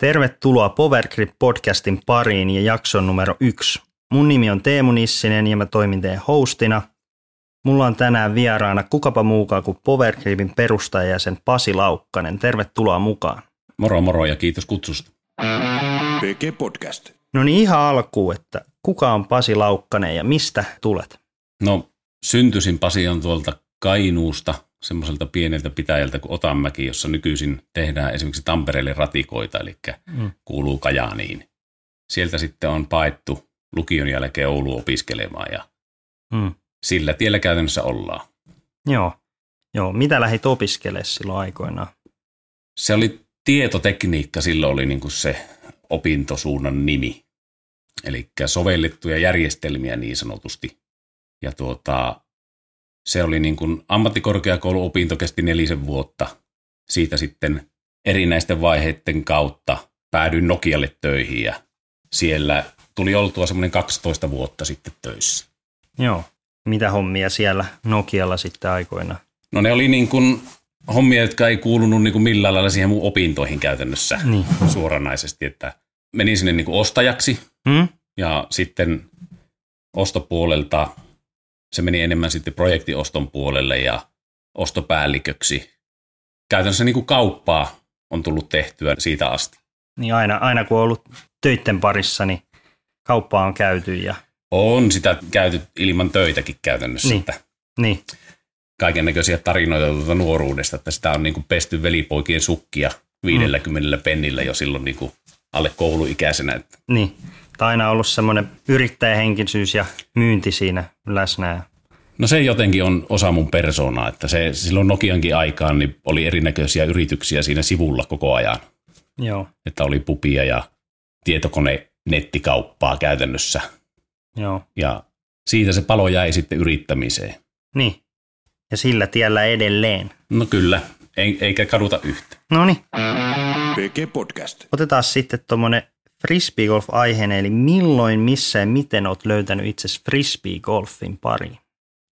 Tervetuloa Powergrip podcastin pariin ja jakson numero yksi. Mun nimi on Teemu Nissinen ja mä toimin teidän hostina. Mulla on tänään vieraana kukapa muukaan kuin Powergripin perustajajäsen Pasi Laukkanen. Tervetuloa mukaan. Moro moro ja kiitos kutsusta. PG Podcast. No niin ihan alkuun, että kuka on Pasi Laukkanen ja mistä tulet? No syntyisin Pasi on tuolta Kainuusta, semmoiselta pieneltä pitäjältä kuin Otanmäki, jossa nykyisin tehdään esimerkiksi Tampereelle ratikoita, eli mm. kuuluu Kajaaniin. Sieltä sitten on paettu lukion jälkeen Oulu opiskelemaan ja mm. sillä tiellä käytännössä ollaan. Joo. Joo. Mitä lähdit opiskelemaan silloin aikoinaan? Se oli tietotekniikka, silloin oli niin kuin se opintosuunnan nimi. Eli sovellettuja järjestelmiä niin sanotusti. Ja tuota, se oli niin kuin ammattikorkeakouluopinto kesti nelisen vuotta. Siitä sitten erinäisten vaiheiden kautta päädyin Nokialle töihin ja siellä tuli oltua semmoinen 12 vuotta sitten töissä. Joo. Mitä hommia siellä Nokialla sitten aikoina? No ne oli niin kuin hommia, jotka ei kuulunut niin kuin millään lailla siihen mun opintoihin käytännössä niin. suoranaisesti, että menin sinne niin kuin ostajaksi hmm? ja sitten ostopuolelta se meni enemmän sitten projektioston puolelle ja ostopäälliköksi. Käytännössä niin kuin kauppaa on tullut tehtyä siitä asti. Niin aina, aina kun on ollut töiden parissa, niin kauppaa on käyty. Ja... On sitä käyty ilman töitäkin käytännössä. Niin. Että niin. Kaiken näköisiä tarinoita tuota nuoruudesta, että sitä on niin kuin pesty velipoikien sukkia 50 mm. pennillä jo silloin niin kuin alle kouluikäisenä. Että. Niin tai aina ollut semmoinen yrittäjähenkisyys ja myynti siinä läsnä. No se jotenkin on osa mun persoonaa, että se silloin Nokiankin aikaan niin oli erinäköisiä yrityksiä siinä sivulla koko ajan. Joo. Että oli pupia ja tietokone nettikauppaa käytännössä. Joo. Ja siitä se palo jäi sitten yrittämiseen. Niin. Ja sillä tiellä edelleen. No kyllä, eikä kaduta yhtä. No niin. Podcast. Otetaan sitten tuommoinen frisbeegolf-aiheena, eli milloin, missä ja miten olet löytänyt itse frisbeegolfin pariin?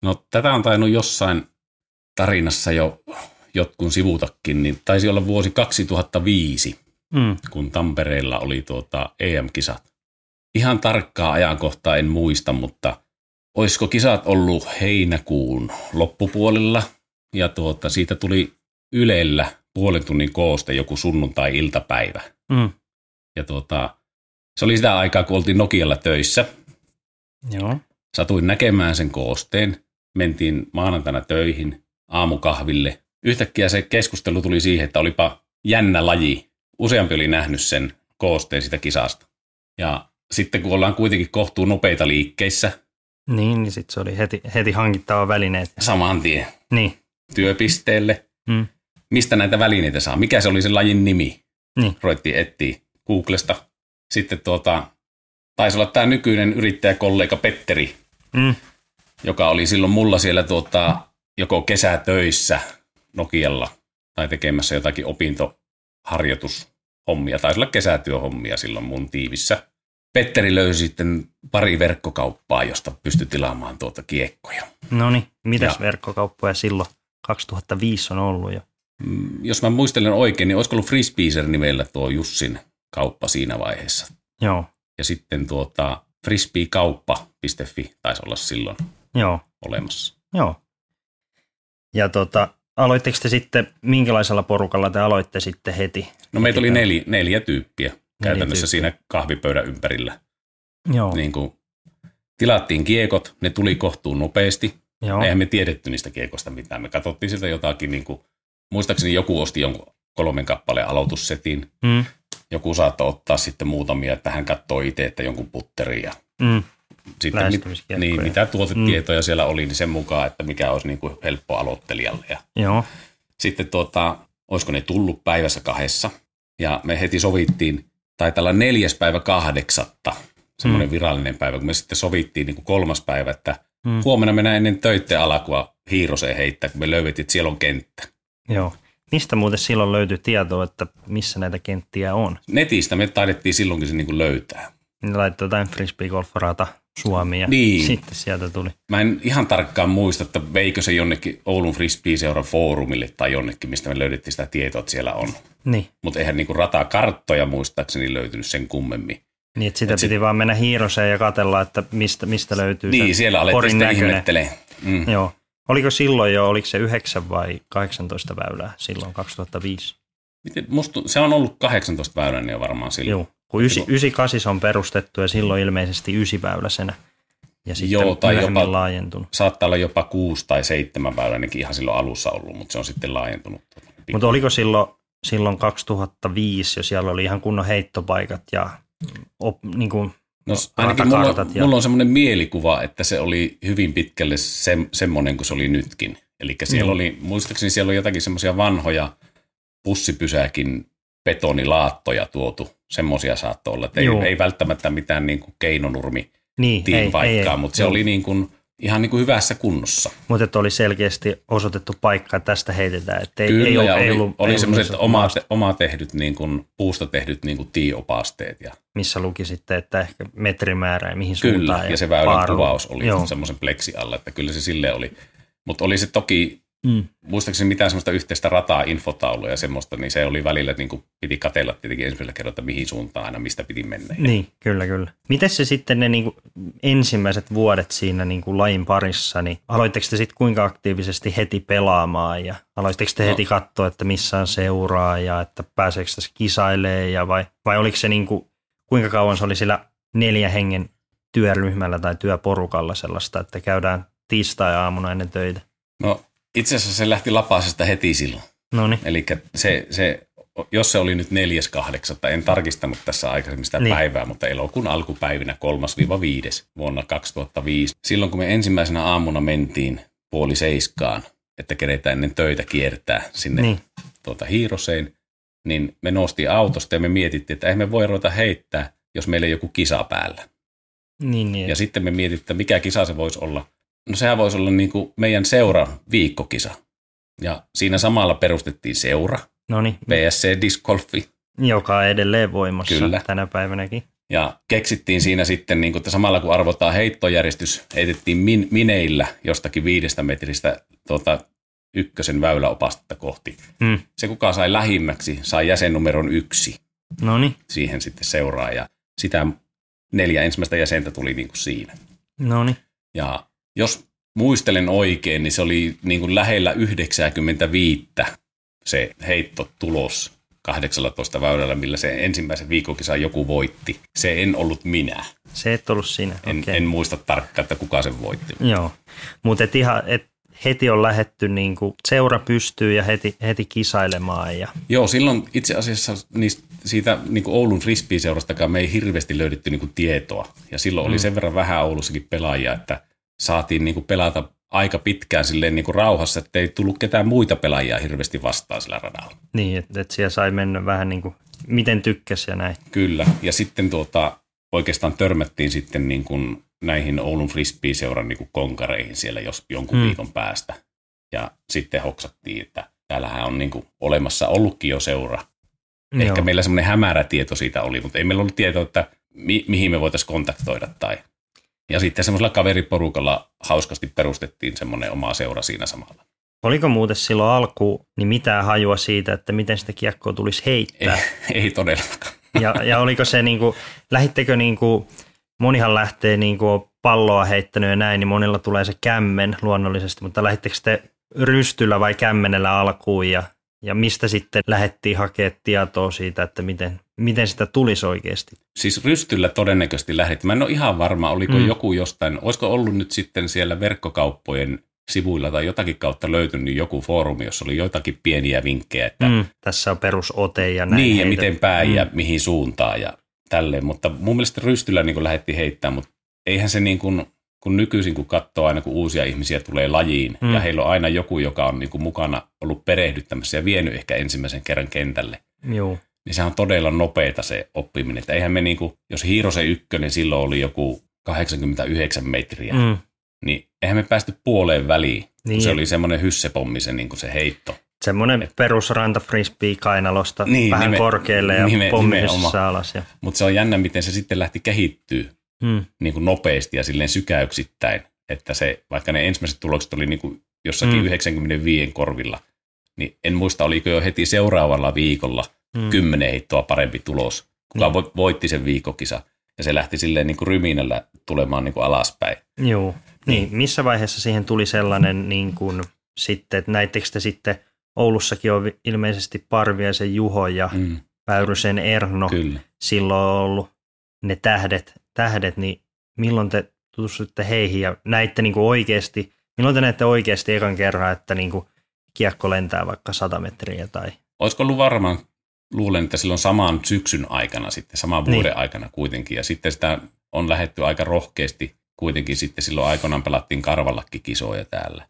No tätä on tainnut jossain tarinassa jo jotkun sivutakin, niin taisi olla vuosi 2005, mm. kun Tampereella oli tuota EM-kisat. Ihan tarkkaa ajankohtaa en muista, mutta olisiko kisat ollut heinäkuun loppupuolella, ja tuota, siitä tuli Ylellä puolen tunnin kooste joku sunnuntai-iltapäivä. Mm. Ja tuota, se oli sitä aikaa, kun oltiin Nokialla töissä. Joo. Satuin näkemään sen koosteen. Mentiin maanantaina töihin aamukahville. Yhtäkkiä se keskustelu tuli siihen, että olipa jännä laji. Useampi oli nähnyt sen koosteen sitä kisasta. Ja sitten kun ollaan kuitenkin kohtuu nopeita liikkeissä. Niin, niin sitten se oli heti, heti hankittava välineet. Saman tien. Niin. Työpisteelle. Mm. Mistä näitä välineitä saa? Mikä se oli se lajin nimi? Niin. Roittiin etsiä Googlesta sitten tuota, taisi olla tämä nykyinen yrittäjäkollega Petteri, mm. joka oli silloin mulla siellä tuota, joko kesätöissä Nokialla tai tekemässä jotakin opintoharjoitushommia, taisi olla kesätyöhommia silloin mun tiivissä. Petteri löysi sitten pari verkkokauppaa, josta pystyi tilaamaan tuota kiekkoja. No niin, mitäs ja, verkkokauppoja silloin 2005 on ollut jo? Mm, jos mä muistelen oikein, niin olisiko ollut Frisbeeser nimellä tuo Jussin kauppa siinä vaiheessa. Joo. Ja sitten tuota, frisbeekauppa.fi taisi olla silloin Joo. olemassa. Joo. Ja tota, aloitteko te sitten, minkälaisella porukalla te aloitte sitten heti? No meitä oli neljä, neljä tyyppiä neljä käytännössä tyyppiä. siinä kahvipöydän ympärillä. Joo. Niin kuin, tilattiin kiekot, ne tuli kohtuun nopeasti. Joo. Eihän me tiedetty niistä kiekosta mitään. Me katsottiin sieltä jotakin, niin kuin, muistaakseni joku osti jonkun kolmen kappaleen aloitussetin. Mm joku saattoi ottaa sitten muutamia, että hän katsoi itse, että jonkun putteri ja mm. sitten mit, niin, mitä tuotetietoja mm. siellä oli, niin sen mukaan, että mikä olisi niin kuin helppo aloittelijalle. Ja Joo. Sitten tuota, olisiko ne tullut päivässä kahdessa ja me heti sovittiin, tai tällä neljäs päivä kahdeksatta, semmoinen mm. virallinen päivä, kun me sitten sovittiin niin kuin kolmas päivä, että mm. huomenna mennään ennen töitten alkua hiiroseen heittää, kun me löydettiin, että siellä on kenttä. Joo. Mistä muuten silloin löytyi tietoa, että missä näitä kenttiä on? Netistä me taidettiin silloinkin se niin löytää. Niin laittoi jotain frisbee-golfarata Suomi ja Niin. sitten sieltä tuli. Mä en ihan tarkkaan muista, että veikö se jonnekin Oulun Frisbee-seuran foorumille tai jonnekin, mistä me löydettiin sitä tietoa, että siellä on. Niin, Mutta eihän niinku ratakarttoja muistaakseni löytynyt sen kummemmin. niin että sitä Et sit- piti vaan mennä hiiroseen ja katella, että mistä, mistä löytyy Niin, se siellä alettiin näköinen. ihmettelee. Mm. Joo. Oliko silloin jo, oliko se 9 vai 18 väylää silloin 2005? Miten, musta, se on ollut 18 väyläinen jo varmaan silloin. Joo, kun 9, Silloin- 98 on perustettu ja silloin ilmeisesti 9 väyläsenä ja sitten Joo, tai jopa- laajentunut. Saattaa olla jopa kuusi tai seitsemän väyläinenkin ihan silloin alussa ollut, mutta se on sitten laajentunut. Mutta oliko silloin, silloin 2005, jo siellä oli ihan kunnon heittopaikat ja op, niin kuin, No, ainakin mulla, ja- mulla on semmoinen mielikuva, että se oli hyvin pitkälle se, semmoinen kuin se oli nytkin. Eli siellä Joo. oli, muistaakseni siellä oli jotakin semmoisia vanhoja pussipysäkin betonilaattoja tuotu. Semmoisia saattoi olla. Että ei, Joo. ei välttämättä mitään niin kuin keinonurmi niin, ei, ei, paikkaa, ei, mutta se joo. oli niin kuin, ihan niin kuin hyvässä kunnossa. Mutta että oli selkeästi osoitettu paikka, että tästä heitetään. Että ei, Kyllä, ei, ja ollut, oli, ei ollut, oli semmoiset oma, maasta, oma tehdyt, niin kuin, puusta tehdyt niin kuin tieopasteet. Ja, missä luki sitten, että ehkä metrimäärä ja mihin kyllä, suuntaan. ja se väylän paaru. kuvaus oli Joo. semmoisen pleksi alla, että kyllä se sille oli. Mutta oli se toki Mm. muistaakseni mitään semmoista yhteistä rataa, infotaulua ja semmoista, niin se oli välillä, että niin kuin piti katella tietenkin ensimmäisellä kerralla, että mihin suuntaan aina, mistä piti mennä. Niin, kyllä, kyllä. Miten se sitten ne niin kuin, ensimmäiset vuodet siinä niin kuin lajin parissa, niin aloitteko te sitten kuinka aktiivisesti heti pelaamaan ja aloitteko te No. heti katsoa, että missä on seuraa ja että pääseekö tässä kisailemaan ja vai, vai oliko se niin kuin, kuinka kauan se oli sillä neljä hengen työryhmällä tai työporukalla sellaista, että käydään tiistai-aamuna ennen töitä? No itse asiassa se lähti Lapasesta heti silloin. No niin, Eli se, se, jos se oli nyt 4.8., en tarkistanut tässä aikaisemmin sitä Niin. päivää, mutta elokuun alkupäivinä 3-5 vuonna 2005. Silloin kun me ensimmäisenä aamuna mentiin puoli seiskaan, että keretään ennen töitä kiertää sinne niin, tuota Hiiroseen, niin me noustiin autosta ja me mietittiin, että ei me voi ruveta heittää, jos meillä ei joku kisa päällä. niin, niin Ja sitten me mietittiin, että mikä kisa se voisi olla. No sehän voisi olla niin kuin meidän seura viikkokisa. Ja siinä samalla perustettiin seura, no niin, PSC Disc Golfi, joka on edelleen voimassa Kyllä. tänä päivänäkin. ja keksittiin siinä sitten, niin kuin, että samalla kun arvotaan heittojärjestys, heitettiin min, mineillä jostakin viidestä metristä tuota, ykkösen väyläopastetta kohti. Hmm. Se, kuka sai lähimmäksi, sai jäsennumeron yksi No niin, siihen sitten seuraa, ja sitä neljä ensimmäistä jäsentä tuli niin kuin siinä. no niin. Ja jos muistelen oikein, niin se oli niin kuin lähellä 95 se heittotulos 18 väylällä, millä se ensimmäisen viikkokisan joku voitti. Se en ollut minä. Se et ollut siinä. En, okei. en muista tarkkaan, että kuka sen voitti. Joo, mutta et ihan, et heti on lähetty niin kuin seura pystyy ja heti, heti kisailemaan. Ja, Joo, silloin itse asiassa niistä, siitä niin kuin Oulun frisbee-seurastakaan me ei hirveästi löydetty niin kuin tietoa. Ja silloin oli sen verran vähän Oulussakin pelaajia, että saatiin niin kuin pelata aika pitkään silleen niin kuin rauhassa, että ei tullut ketään muita pelaajia hirveästi vastaan sillä radalla. niin, että et siellä sai mennä vähän niin kuin, miten tykkäsi ja näin. Kyllä, ja sitten tuota, oikeastaan törmättiin sitten niin kuin näihin Oulun frisbee-seuran niin kuin konkareihin siellä jos, jonkun Mm. mm. viikon päästä. Ja sitten hoksattiin, että täällähän on niin kuin olemassa ollutkin jo seura. Ehkä Joo. meillä semmoinen hämärä tieto siitä oli, mutta ei meillä ollut tietoa, että mi- mihin me voitaisiin kontaktoida. Tai. Ja sitten semmoisella kaveriporukalla hauskasti perustettiin semmoinen oma seura siinä samalla. Oliko muuten silloin alku niin mitään hajua siitä, että miten sitä kiekkoa tulisi Ei, heittää? ei todellakaan. Ja, ja oliko se niin kuin, lähittekö niin kuin, monihan lähtee niin kuin palloa heittänyt ja näin, niin monilla tulee se kämmen luonnollisesti, mutta lähittekö te rystyllä vai kämmenellä alkuun ja, ja mistä sitten lähdettiin hakemaan tietoa siitä, että miten, miten sitä tulisi oikeasti? Siis rystyllä todennäköisesti lähdit. Mä en ole ihan varma, oliko Mm. joku jostain, olisiko ollut nyt sitten siellä verkkokauppojen sivuilla tai jotakin kautta löytynyt joku foorumi, jossa oli jotakin pieniä vinkkejä, että Mm, tässä on perusote ja näin. niin ja heitetään. miten päin Mm. ja mihin suuntaan ja tälleen. Mutta mun mielestä rystyllä niin lähdettiin heittämään, mutta eihän se niin kuin, kun nykyisin kun katsoo aina kun uusia ihmisiä tulee lajiin Mm. ja heillä on aina joku, joka on niin kuin mukana ollut perehdyttämässä ja vienyt ehkä ensimmäisen kerran kentälle, Joo. niin sehän on todella nopeata se oppiminen. Että eihän me niinku, jos Hiirosen ykkönen silloin oli joku 89 metriä, mm. Niin eihän me päästy puoleen väliin, niin. Niin. kun se oli semmoinen hyssepommi se, niinku se heitto. semmoinen perusranta frisbee kainalosta Niin, vähän nime- korkealle ja nime- nimenomaan. alas. Ja, Mutta se on jännä, miten se sitten lähti kehittyä mm. niin kuin nopeasti ja silleen sykäyksittäin, että se, vaikka ne ensimmäiset tulokset oli niin kuin jossakin mm. 95 korvilla, niin en muista, oliko jo heti seuraavalla viikolla mm. 10 heittoa parempi tulos, kuka mm. voitti sen viikokisa. Ja se lähti silleen niin kuin ryminällä tulemaan niin kuin alaspäin. Joo, niin. niin. Missä vaiheessa siihen tuli sellainen niin kuin, sitten, että näittekö te sitten Oulussakin on ilmeisesti Parviaisen Juho ja mm. Väyrysen Erno Kyllä. silloin on ollut ne tähdet, tähdet, niin milloin te tutustutte heihin ja näitte niin kuin oikeasti, milloin te näitte oikeasti ekan kerran, että niin kuin kiekko lentää vaikka 100 metriä tai... Olisiko ollut varmaan, luulen, että silloin saman syksyn aikana sitten, saman vuoden niin. aikana kuitenkin, ja sitten sitä on lähetty aika rohkeasti kuitenkin sitten silloin aikoinaan pelattiin Karvallakin kisoja täällä,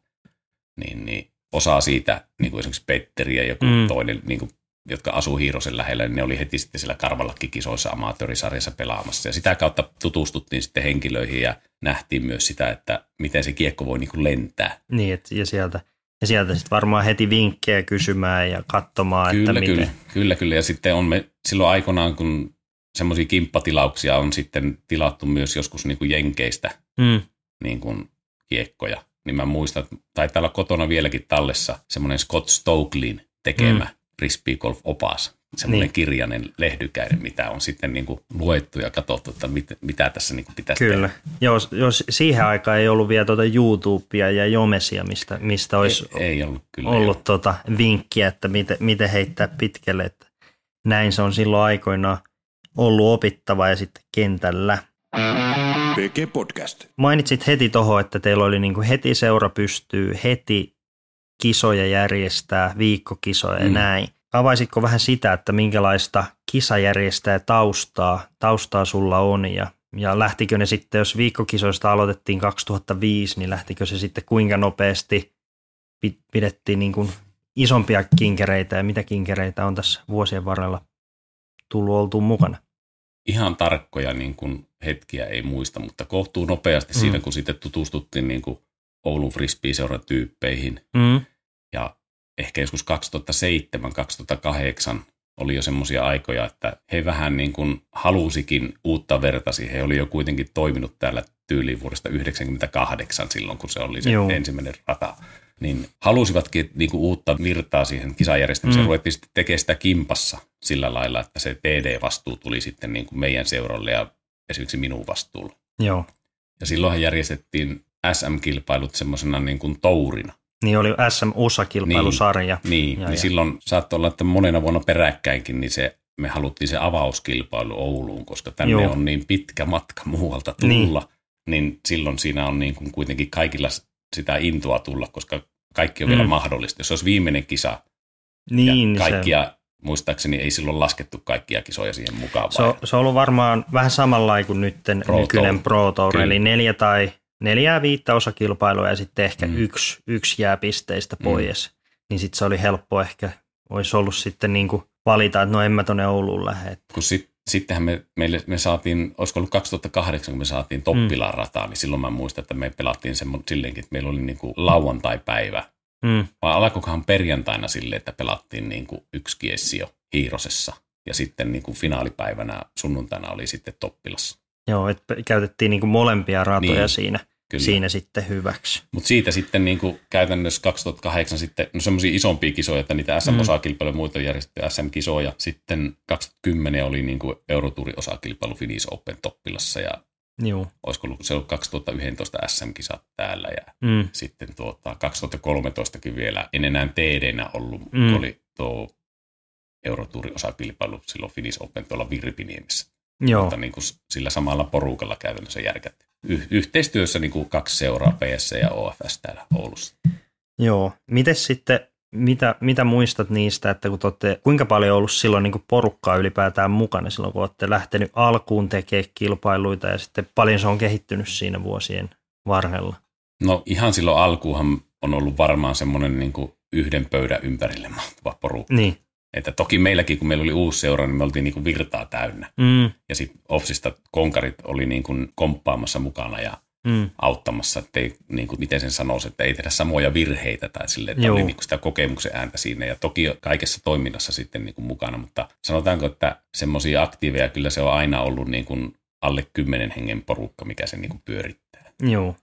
niin, niin osa siitä, niin kuin esimerkiksi Petteri ja joku mm. toinen, niin kuin, jotka asuu Hiirosen lähellä, niin ne oli heti sitten siellä Karvallakin kisoissa amatöörisarjassa pelaamassa. Ja sitä kautta tutustuttiin sitten henkilöihin ja nähtiin myös sitä, että miten se kiekko voi niin kuin lentää. Niin, et, ja sieltä ja sieltä sitten varmaan heti vinkkejä kysymään ja katsomaan, kyllä, että kyllä, miten. Kyllä, kyllä. Ja sitten on me silloin aikoinaan, kun semmoisia kimppatilauksia on sitten tilattu myös joskus niin kuin jenkeistä mm. niin kuin kiekkoja, niin mä muistan, että taitaa olla kotona vieläkin tallessa semmoinen Scott Stokelin tekemä mm. Frisbee golf opas, semmoinen niin. kirjainen lehdykäinen, mitä on sitten niin kuin luettu ja katsottu, että mit, mitä tässä niin kuin pitäisi Kyllä. tehdä. Jos, jos siihen aikaan ei ollut vielä tuota YouTubea ja Jomesia, mistä, mistä olisi ei, ei ollut, kyllä ollut tuota vinkkiä, että miten, miten heittää pitkälle. Että näin se on silloin aikoinaan ollut opittava ja sitten kentällä. PG Podcast. Mainitsit heti tuohon, että teillä oli niin kuin heti seura pystyy heti kisoja järjestää, viikkokisoja ja mm. näin. Avaisitko vähän sitä, että minkälaista kisajärjestää taustaa, taustaa sulla on ja, ja lähtikö ne sitten, jos viikkokisoista aloitettiin 2005, niin lähtikö se sitten kuinka nopeasti pidettiin niin kuin isompia kinkereitä ja mitä kinkereitä on tässä vuosien varrella tullut oltu mukana? ihan tarkkoja niin kuin hetkiä ei muista, mutta kohtuu nopeasti mm. siinä, kun sitten tutustuttiin niin kuin Oulun frisbee-seuran tyyppeihin. Mm. Ja ehkä joskus 2007-2008 oli jo semmoisia aikoja, että he vähän niin kuin halusikin uutta vertasi. He oli jo kuitenkin toiminut täällä tyyliin vuodesta 1998 silloin, kun se oli se Joo. ensimmäinen rata niin halusivatkin niin kuin uutta virtaa siihen kisajärjestämiseen. Mm. Ruvettiin sitten tekemään sitä kimpassa sillä lailla, että se TD-vastuu tuli sitten niin kuin meidän seuralle ja esimerkiksi minun vastuulla. Joo. Ja silloinhan järjestettiin SM-kilpailut semmoisena niin kuin tourina. Niin oli SM-osakilpailusarja. Niin, niin, ja, niin ja. silloin saattoi olla, että monena vuonna peräkkäinkin, niin se, me haluttiin se avauskilpailu Ouluun, koska tänne Joo. on niin pitkä matka muualta tulla. Niin. niin silloin siinä on niin kuin kuitenkin kaikilla sitä intoa tulla, koska kaikki on mm. vielä mahdollista. Jos olisi viimeinen kisa niin, ja kaikkia, se... muistaakseni ei silloin laskettu kaikkia kisoja siihen mukaan. Se on, se on ollut varmaan vähän samanlainen kuin nyt Pro nykyinen Pro Tour, Kyllä. eli neljä tai neljää viittä osakilpailua ja sitten ehkä mm. yksi, yksi jää pisteistä mm. pois. Mm. Niin sitten se oli helppo ehkä, olisi ollut sitten niin kuin valita, että no en mä tuonne Ouluun lähde. Kun sit, sittenhän me, meille, me saatiin, olisiko ollut 2008, kun me saatiin Toppilaan mm. rataan, niin silloin mä muistan, että me pelattiin sen silleenkin, että meillä oli niin kuin lauantai-päivä. Mm. Vai alkoikohan perjantaina silleen, että pelattiin niin kuin yksi kiessi jo Hiirosessa ja sitten niin kuin finaalipäivänä sunnuntaina oli sitten Toppilassa. Joo, että käytettiin niin kuin molempia ratoja niin. siinä. Kyllä. siinä sitten hyväksi. Mutta siitä sitten niin kuin käytännössä 2008 sitten, no semmoisia isompia kisoja, että niitä SM-osakilpailuja mm. muita järjestetty SM-kisoja. Sitten 2010 oli niin kuin Eurotuuri-osakilpailu Finnish Open Toppilassa ja Joo. olisiko ollut, se ollut 2011 SM-kisat täällä ja mm. sitten tuota, 2013kin vielä en enää TD-nä ollut, mm. oli tuo Eurotuuri-osakilpailu silloin Finnish Open tuolla Virpiniemessä. Joo. Mutta niin kuin sillä samalla porukalla käytännössä järkättiin y- yhteistyössä niin kuin kaksi seuraa, PS ja OFS täällä Oulussa. Joo. Miten sitten, mitä, mitä muistat niistä, että kun olette, kuinka paljon on ollut silloin niin kuin porukkaa ylipäätään mukana silloin, kun olette lähtenyt alkuun tekemään kilpailuita ja sitten paljon se on kehittynyt siinä vuosien varrella? No ihan silloin alkuunhan on ollut varmaan semmoinen niin kuin yhden pöydän ympärille mahtuva porukka. Niin. Että toki meilläkin, kun meillä oli uusi seura, niin me oltiin niin kuin virtaa täynnä. Mm. Ja sitten Ofsista konkarit oli niin kuin komppaamassa mukana ja mm. auttamassa, että ei, niin kuin, miten sen sanoisi, että ei tehdä samoja virheitä tai sille, että Joo. oli niin kuin sitä kokemuksen ääntä siinä. Ja toki kaikessa toiminnassa sitten niin kuin mukana, mutta sanotaanko, että semmoisia aktiiveja kyllä se on aina ollut niin kuin alle kymmenen hengen porukka, mikä se niin kuin pyörittää. Joo.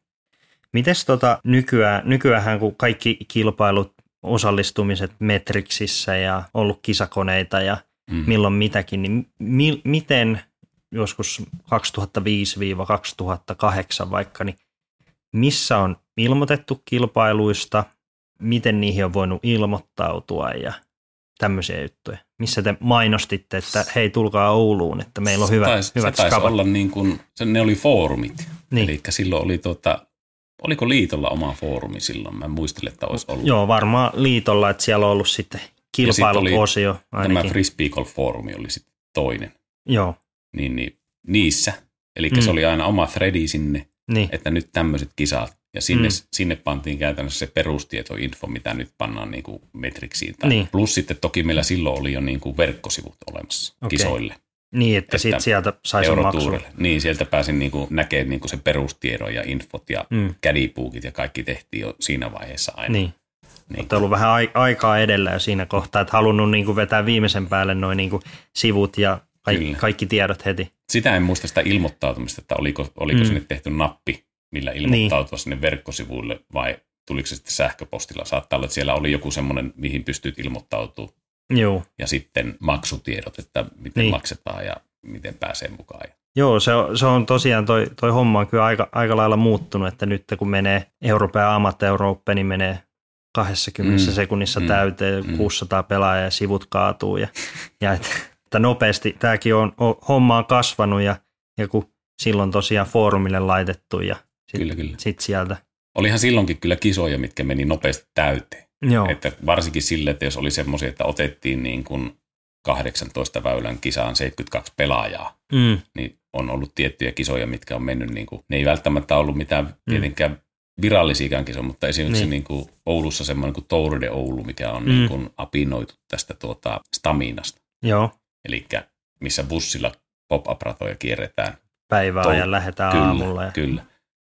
Mites tota, nykyään, nykyään kun kaikki kilpailut, osallistumiset Metriksissä ja ollut kisakoneita ja mm. milloin mitäkin, niin mi- miten joskus 2005-2008 vaikka, niin missä on ilmoitettu kilpailuista, miten niihin on voinut ilmoittautua ja tämmöisiä juttuja. Missä te mainostitte, että hei tulkaa Ouluun, että meillä on hyvä, taisi, hyvät se taisi olla niin kuin, se, ne oli foorumit. Niin. Eli silloin oli tuota, oliko liitolla oma foorumi silloin? Mä muistelin, että olisi ollut. Joo, varmaan liitolla, että siellä on ollut sitten kilpailuosio ainakin. Tämä Frisbee Golf Foorumi oli sitten toinen. Joo, Niin, niin niissä, eli Mm. se oli aina oma threadi sinne, niin. että nyt tämmöiset kisat. Ja sinne, Mm. sinne pantiin käytännössä se perustietoinfo, mitä nyt pannaan niin kuin metriksiin. Tai Niin. Plus sitten toki meillä silloin oli jo niin kuin verkkosivut olemassa Okei. kisoille. Niin, että, Että sit sieltä sai sen maksun. Niin, sieltä pääsin niin kuin näkemään niin kuin se perustiedon ja infot ja Mm. kädipuukit ja kaikki tehtiin jo siinä vaiheessa aina. Niin. Niin. Olette ollut vähän ai- aikaa edellä jo siinä kohtaa, että halunnut niin kuin vetää viimeisen päälle noin niin kuin sivut ja kaikki, Kyllä. kaikki tiedot heti. Sitä en muista sitä ilmoittautumista, että oliko, oliko Mm. sinne tehty nappi, millä ilmoittautua sinne verkkosivuille vai tuliko se sitten sähköpostilla. Saattaa olla, että siellä oli joku semmoinen, mihin pystyt ilmoittautumaan Joo. ja sitten maksutiedot, että miten Niin. maksetaan ja miten pääsee mukaan. Joo, se on, se on tosiaan, toi, toi homma on kyllä aika, aika lailla muuttunut, että nyt kun menee Euroopan ja Amateur Open, niin menee 20 Mm, sekunnissa mm, täyteen, mm. 600 pelaajaa ja sivut kaatuu. Ja, ja että, että nopeasti tämäkin on, on, homma on kasvanut ja, ja kun silloin tosiaan foorumille laitettu ja sitten sit sieltä. Olihan silloinkin kyllä kisoja, mitkä meni nopeasti täyteen. Joo, Että varsinkin sille, että jos oli semmoisia, että otettiin niin kuin 18 väylän kisaan 72 pelaajaa, mm, niin on ollut tiettyjä kisoja, mitkä on mennyt, niin kuin, ne ei välttämättä ollut mitään Mm. tietenkään virallisiakaan kisoja, mutta esimerkiksi Niin. niin. Niin kuin Oulussa semmoinen kuin Tour de Oulu, mikä on Mm. mm. niin kuin apinoitu tästä tuota staminasta, joo, eli missä bussilla pop-up-ratoja kierretään. ja lähdetään kyllä, aamulla. Ja, Kyllä.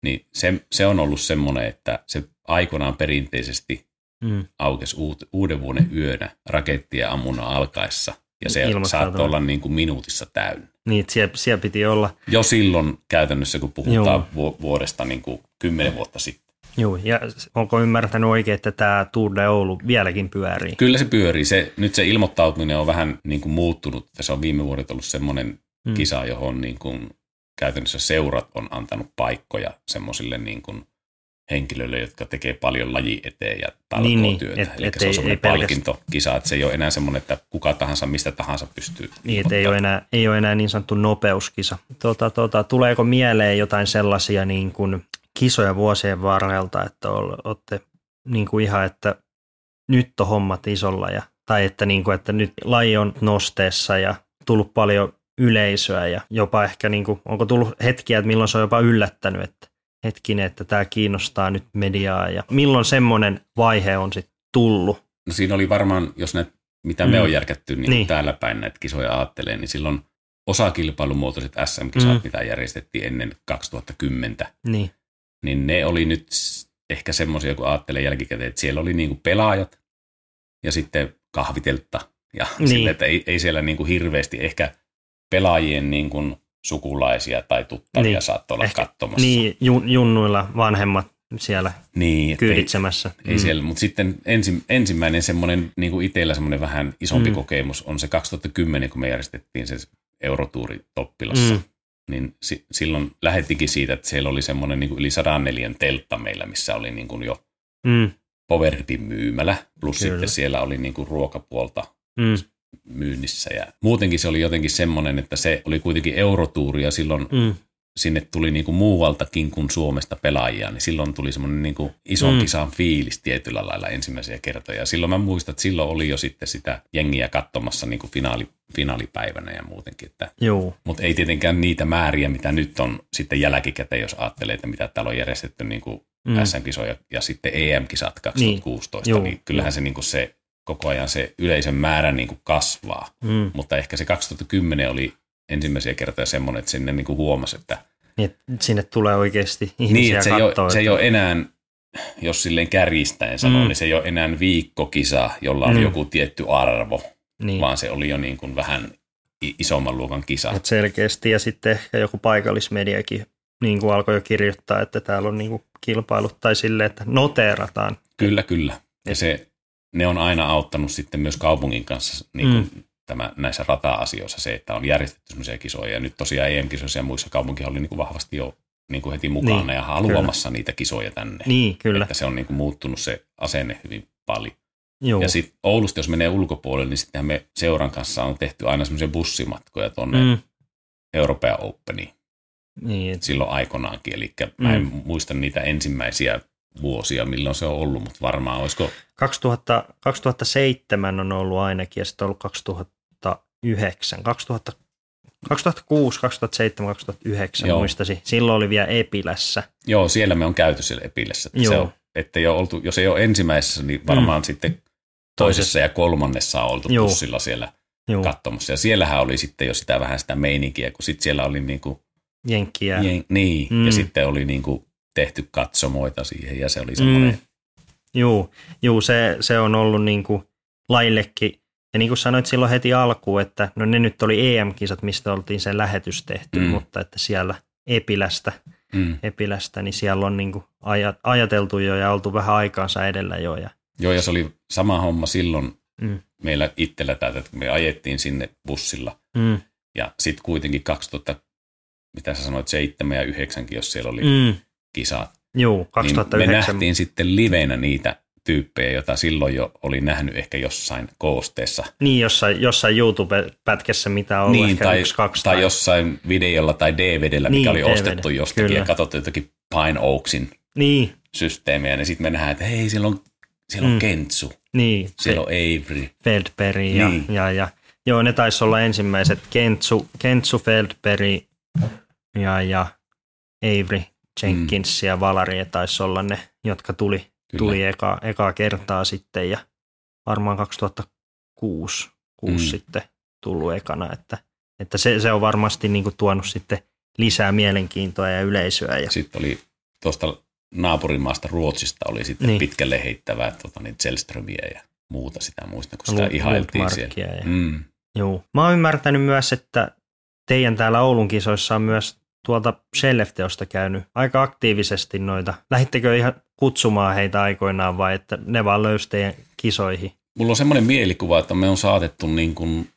Niin se, se on ollut semmoinen, että se aikoinaan perinteisesti mm, aukesi uut, uuden vuoden yönä rakettien ammuna alkaessa, ja se saattoi olla niin kuin minuutissa täynnä. niin, että siellä, siellä piti olla. Jo silloin käytännössä, kun puhutaan Joo. vu- vuodesta niin kuin kymmenen vuotta sitten. Joo, ja onko ymmärtänyt oikein, että tämä Tour de Oulu vieläkin pyörii? Kyllä se pyörii. Se, nyt se ilmoittautuminen on vähän niin kuin muuttunut. Se on viime vuodet ollut semmoinen Mm. mm. kisa, johon niin kuin käytännössä seurat on antanut paikkoja semmoisille niin kuin henkilöille, jotka tekee paljon laji eteen ja talkootyötä. niin, Niin, et- Eli et se ei- on semmoinen palkintokisa, että se ei ole enää semmoinen, että kuka tahansa mistä tahansa pystyy Niin, että ei ole, enää, ei ole enää niin sanottu nopeuskisa. Tota, tota, tuleeko mieleen jotain sellaisia niin kuin kisoja vuosien varrelta, että ol- olette niin kuin ihan, että nyt on hommat isolla, ja, tai että, niin kuin, että nyt laji on nosteessa ja tullut paljon yleisöä ja jopa ehkä, niin kuin, onko tullut hetkiä, että milloin se on jopa yllättänyt, että hetkinen, että tämä kiinnostaa nyt mediaa ja milloin semmoinen vaihe on sitten tullut. No siinä oli varmaan, jos näitä, mitä me Mm. on järkätty niin Niin. täällä päin näitä kisoja ajattelee, niin silloin osakilpailumuotoiset SM-kisat, Mm. mitä järjestettiin ennen 2010, Niin, niin ne oli nyt ehkä semmoisia, kun ajattelee jälkikäteen, että siellä oli niinku pelaajat ja sitten kahviteltta. Ja niin. sille, että ei, ei siellä niinku hirveästi ehkä pelaajien niinku sukulaisia tai tuttavia Niin. saattoi olla Ehkä- katsomassa. niin jun, junnuilla vanhemmat siellä niin ei, kyyditsemässä. Ei mm. siellä, mutta sitten ensi, ensimmäinen semmoinen, niin kuin itsellä semmoinen vähän isompi Mm. kokemus on se 2010, kun me järjestettiin se Eurotuuri Toppilassa. Mm. Niin si, silloin lähettikin siitä, että siellä oli semmoinen niin kuin yli 104 teltta meillä, missä oli niin kuin jo Mm, Powertin myymälä, plus Kyllä. sitten siellä oli niin kuin ruokapuolta mm, myynnissä. Ja muutenkin se oli jotenkin semmoinen, että se oli kuitenkin Eurotuuri ja silloin mm, sinne tuli niinku muualtakin kuin Suomesta pelaajia, niin silloin tuli semmoinen niinku ison Mm. kisan fiilis tietyllä lailla ensimmäisiä kertoja. Silloin mä muistan, että silloin oli jo sitten sitä jengiä katsomassa niinku finaali, finaalipäivänä ja muutenkin. Että, Joo, mutta ei tietenkään niitä määriä, mitä nyt on sitten jälkikäteen, jos ajattelee, että mitä täällä on järjestetty niinku Mm. mm. SM-kisoja ja sitten EM-kisat 2016, Joo, niin, niin kyllähän joo. se, niinku se koko ajan se yleisön määrä niinku kasvaa. mm. Mutta ehkä se 2010 oli ensimmäisiä kertoja semmoinen, että sinne niinku huomasi, että Niin, että sinne tulee oikeasti ihmisiä niin, että se ei, ole, se ei ole enää, jos silleen kärjistäen sanoo, Mm. niin se ei ole enää viikkokisa, jolla on Mm. joku tietty arvo, niin, vaan se oli jo niin kuin vähän isomman luokan kisa. Et selkeästi ja sitten ehkä joku paikallismediakin niin kuin alkoi jo kirjoittaa, että täällä on niin kuin kilpailut tai sille, että noteerataan. Kyllä, kyllä. Ja se, ne on aina auttanut sitten myös kaupungin kanssa niin kuin mm. tämä, näissä rata-asioissa se, että on järjestetty sellaisia kisoja. Ja nyt tosiaan EM-kisoissa ja muissa kaupunki oli niin kuin vahvasti jo niin kuin heti mukana niin, ja haluamassa kyllä. niitä kisoja tänne. Niin, kyllä. Että se on niin kuin muuttunut se asenne hyvin paljon. Joo. Ja sitten Oulusta, jos menee ulkopuolelle, niin sitten me seuran kanssa on tehty aina semmoisia bussimatkoja tuonne mm. Euroopan Openiin. Niin. Silloin aikoinaankin. Eli mm. mä en mm. muista niitä ensimmäisiä vuosia, milloin se on ollut, mutta varmaan olisiko... 2000, 2007 on ollut ainakin ja sitten on ollut 2009. 2000, 2006, 2007, 2009 Joo. muistasi. Silloin oli vielä Epilässä. Joo, siellä me on käyty siellä Epilässä. Joo. Se on, että ei ole oltu, jos ei ole ensimmäisessä, niin varmaan mm. sitten toisessa ja kolmannessa on oltu Joo. bussilla siellä Joo. katsomassa. Ja siellähän oli sitten jo sitä vähän sitä meininkiä, kun sitten siellä oli niin kuin, Jenkkiä. Jen, niin, mm. ja sitten oli niin kuin tehty katsomoita siihen ja se oli semmoinen. Mm. Joo, Joo se, se on ollut niin kuin laillekin. Ja niin kuin sanoit silloin heti alkuun, että no ne nyt oli EM-kisat, mistä oltiin se lähetys tehty, mm. mutta että siellä Epilästä, mm. Epilästä niin siellä on niin kuin ajateltu jo ja oltu vähän aikaansa edellä jo. Ja Joo, ja se oli sama homma silloin mm. meillä itsellä täältä, että me ajettiin sinne bussilla. Mm. Ja sitten kuitenkin 2000, mitä sä sanoit, 7 ja 9, jos siellä oli mm. kisat. Joo, 2009. Niin me nähtiin sitten livenä niitä tyyppejä, joita silloin jo oli nähnyt ehkä jossain koosteessa. Niin, jossain, jossain YouTube-pätkässä, mitä on niin, ehkä tai, yksi, kaksi. Tai, tai jossain videolla tai DVDllä, niin, mikä oli DVD, ostettu jostakin kyllä. ja katsottu jotakin Pine Oaksin niin. systeemiä, niin sitten me nähdään, että hei, siellä on siellä on mm. Kentsu. Niin. Siellä on Avery. Feldberg ja, niin. ja, ja, joo, ne taisi olla ensimmäiset. Kentsu, Kentsu Feldberg ja, ja Avery, Jenkins mm. ja Valari taisi olla ne, jotka tuli, tuli eka, ekaa kertaa sitten ja varmaan 2006 kuusi mm. sitten tullut ekana, että, että se, se on varmasti niin kuin tuonut sitten lisää mielenkiintoa ja yleisöä. Ja... Sitten oli tuosta naapurimaasta Ruotsista oli sitten niin. pitkälle heittävää tota, niin Zellströmiä ja muuta sitä muista, kun sitä ihailtiin siellä. Ja... Mm. Joo. Mä oon ymmärtänyt myös, että teidän täällä Oulun kisoissa on myös tuolta Shellefteosta käynyt aika aktiivisesti noita. Lähittekö ihan kutsumaan heitä aikoinaan vai että ne vaan löysi teidän kisoihin? Mulla on semmoinen mielikuva, että me on saatettu niin kuin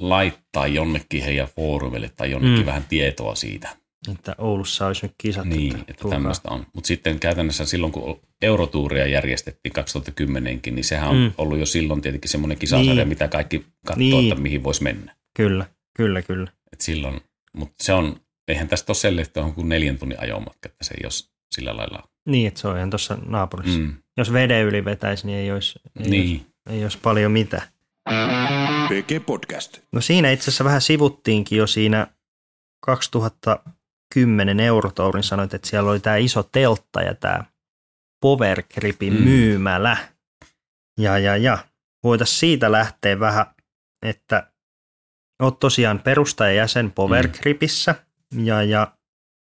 laittaa jonnekin heidän foorumille tai jonnekin mm. vähän tietoa siitä. Että Oulussa olisi nyt kisat. Niin, että, että tämmöistä on. Mutta sitten käytännössä silloin, kun Eurotuuria järjestettiin 2010kin, niin sehän on mm. ollut jo silloin tietenkin semmoinen kisasarja, niin. mitä kaikki katsoo, niin. että mihin voisi mennä. Kyllä, kyllä, kyllä. Et silloin, mutta se on, eihän tästä ole selle, että on kuin neljän tunnin ajomatka, että se ei ole sillä lailla. Niin, että se on ihan tuossa naapurissa. Mm. Jos veden yli vetäisi, niin ei olisi, ei, niin. olisi, ei olisi paljon mitä. PG Podcast. No siinä itse asiassa vähän sivuttiinkin jo siinä 2000 10 eurotourin sanoit, että siellä oli tämä iso teltta ja tämä Powergripin mm. myymälä. Ja, ja, ja. Voitaisiin siitä lähteä vähän, että olet tosiaan perustajajäsen Powergripissä mm. Ja, ja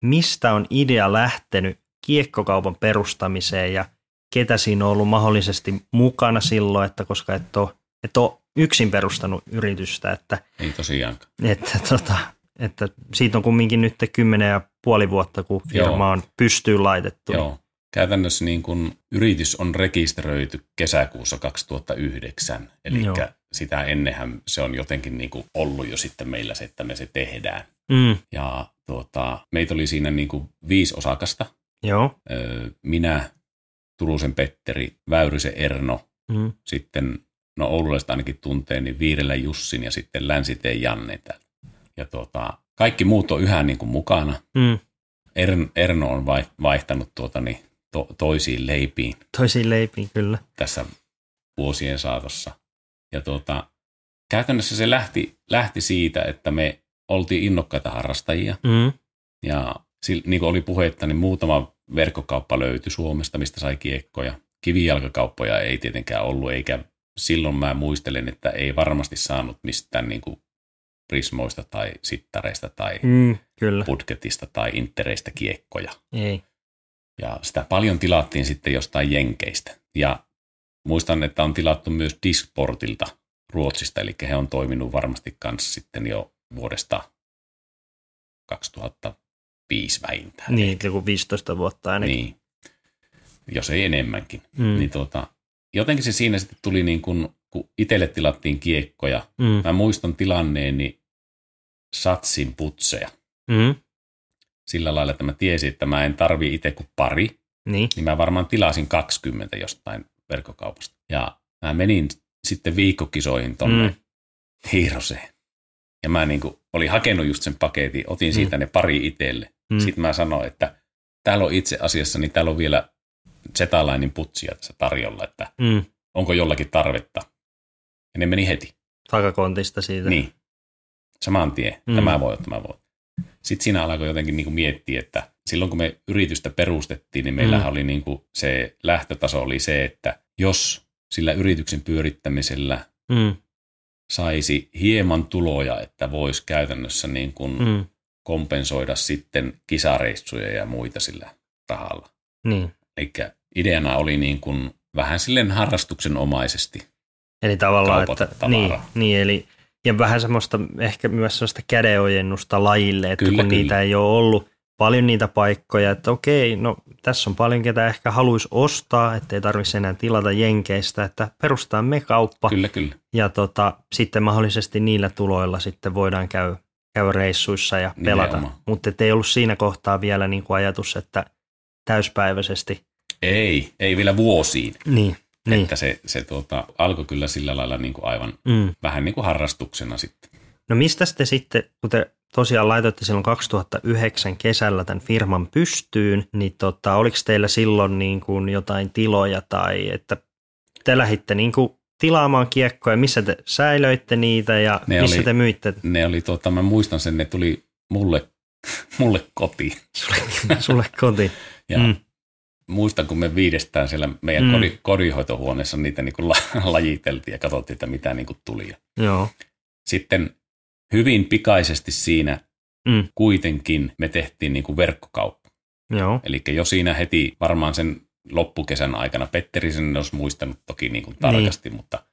mistä on idea lähtenyt kiekkokaupan perustamiseen ja ketä siinä on ollut mahdollisesti mukana silloin, että koska et ole, et ole yksin perustanut yritystä. Että, Ei tosiaankaan. Että, tota, että siitä on kumminkin nyt kymmenen ja puoli vuotta, kun firma Joo. on pystyyn laitettu. Joo. Käytännössä niin kun yritys on rekisteröity kesäkuussa 2009, eli Joo. sitä ennenhän se on jotenkin niin kuin ollut jo sitten meillä se, että me se tehdään. Mm. Ja tuota, meitä oli siinä niin kuin viisi osakasta. Joo. Minä, Turusen Petteri, Väyrysen Erno, mm. sitten, no oululaista ainakin tuntee, niin Viirellä Jussin ja sitten Länsiteen Janne täällä ja tuota, kaikki muut on yhä niin kuin mukana. Mm. Ern, Erno on vaihtanut tuota, niin, to, toisiin leipiin. Toisiin leipiin, kyllä. Tässä vuosien saatossa. Ja tuota, käytännössä se lähti, lähti siitä, että me oltiin innokkaita harrastajia. Mm. Ja niin kuin oli puhetta, niin muutama verkkokauppa löytyi Suomesta, mistä sai kiekkoja. Kivijalkakauppoja ei tietenkään ollut, eikä silloin mä muistelen, että ei varmasti saanut mistään niin kuin prismoista tai sittareista tai mm, kyllä. budgetista tai intereistä kiekkoja. Ei. Ja sitä paljon tilattiin sitten jostain jenkeistä. Ja muistan, että on tilattu myös Disportilta Ruotsista, eli he on toiminut varmasti kanssa sitten jo vuodesta 2005 vähintään. Niin, joku 15 vuotta ainakin. Niin, jos ei enemmänkin. Mm. Niin tuota, jotenkin se siinä sitten tuli niin kuin, kun itselle tilattiin kiekkoja. Mm. Mä muistan tilanneeni satsin putseja. Mm. Sillä lailla, että mä tiesin, että mä en tarvi itse kuin pari. Niin. niin mä varmaan tilasin 20 jostain verkkokaupasta. Ja mä menin sitten viikkokisoihin tonne mm. Hiiroseen. Ja mä niin kuin olin hakenut just sen paketin, otin siitä mm. ne pari itselle. Mm. Sitten mä sanoin, että täällä on itse asiassa, niin täällä on vielä Zetalainin putsia tässä tarjolla, että mm. onko jollakin tarvetta. Ja ne meni heti. Takakontista siitä. Niin. Saman tien. Mm. Tämä voi, tämä voi. Sitten siinä alkoi jotenkin niin kuin miettiä, että silloin kun me yritystä perustettiin, niin meillähän mm. oli niin kuin se lähtötaso oli se, että jos sillä yrityksen pyörittämisellä mm. Saisi hieman tuloja, että voisi käytännössä niin kuin mm. kompensoida sitten kisareissuja ja muita sillä rahalla. Niin. Eli ideana oli niin kuin vähän silleen harrastuksenomaisesti Eli tavallaan, että niin, niin, eli ja vähän semmoista ehkä myös sellaista kädeojennusta lajille, että kyllä, kun kyllä. niitä ei ole ollut paljon niitä paikkoja, että okei, no tässä on paljon ketä ehkä haluaisi ostaa, ettei tarvitse enää tilata jenkeistä, että perustaa me kauppa. Kyllä, kyllä. Ja tota, sitten mahdollisesti niillä tuloilla sitten voidaan käydä, käydä reissuissa ja pelata. Mutta ei ollut siinä kohtaa vielä niin kuin ajatus, että täyspäiväisesti. Ei, ei vielä vuosiin. Niin. Niin. Että se, se tuota, alkoi kyllä sillä lailla niin kuin aivan mm. vähän niin kuin harrastuksena sitten. No mistä te sitten, kun te tosiaan laitoitte silloin 2009 kesällä tämän firman pystyyn, niin tota, oliko teillä silloin niin kuin jotain tiloja tai että te lähditte niin kuin tilaamaan kiekkoja, missä te säilöitte niitä ja ne missä oli, te myitte? Ne oli, tuota, mä muistan sen, ne tuli mulle, mulle kotiin. Sulle, sulle kotiin. ja mm muistan, kun me viidestään siellä meidän mm. kodi, kodinhoitohuoneessa niitä niin kuin lajiteltiin ja katsottiin, että mitä niin kuin tuli. Joo. Sitten hyvin pikaisesti siinä mm. kuitenkin me tehtiin niin kuin verkkokauppa. Joo. Eli jo siinä heti varmaan sen loppukesän aikana, Petteri sen olisi muistanut toki niin kuin tarkasti, niin. mutta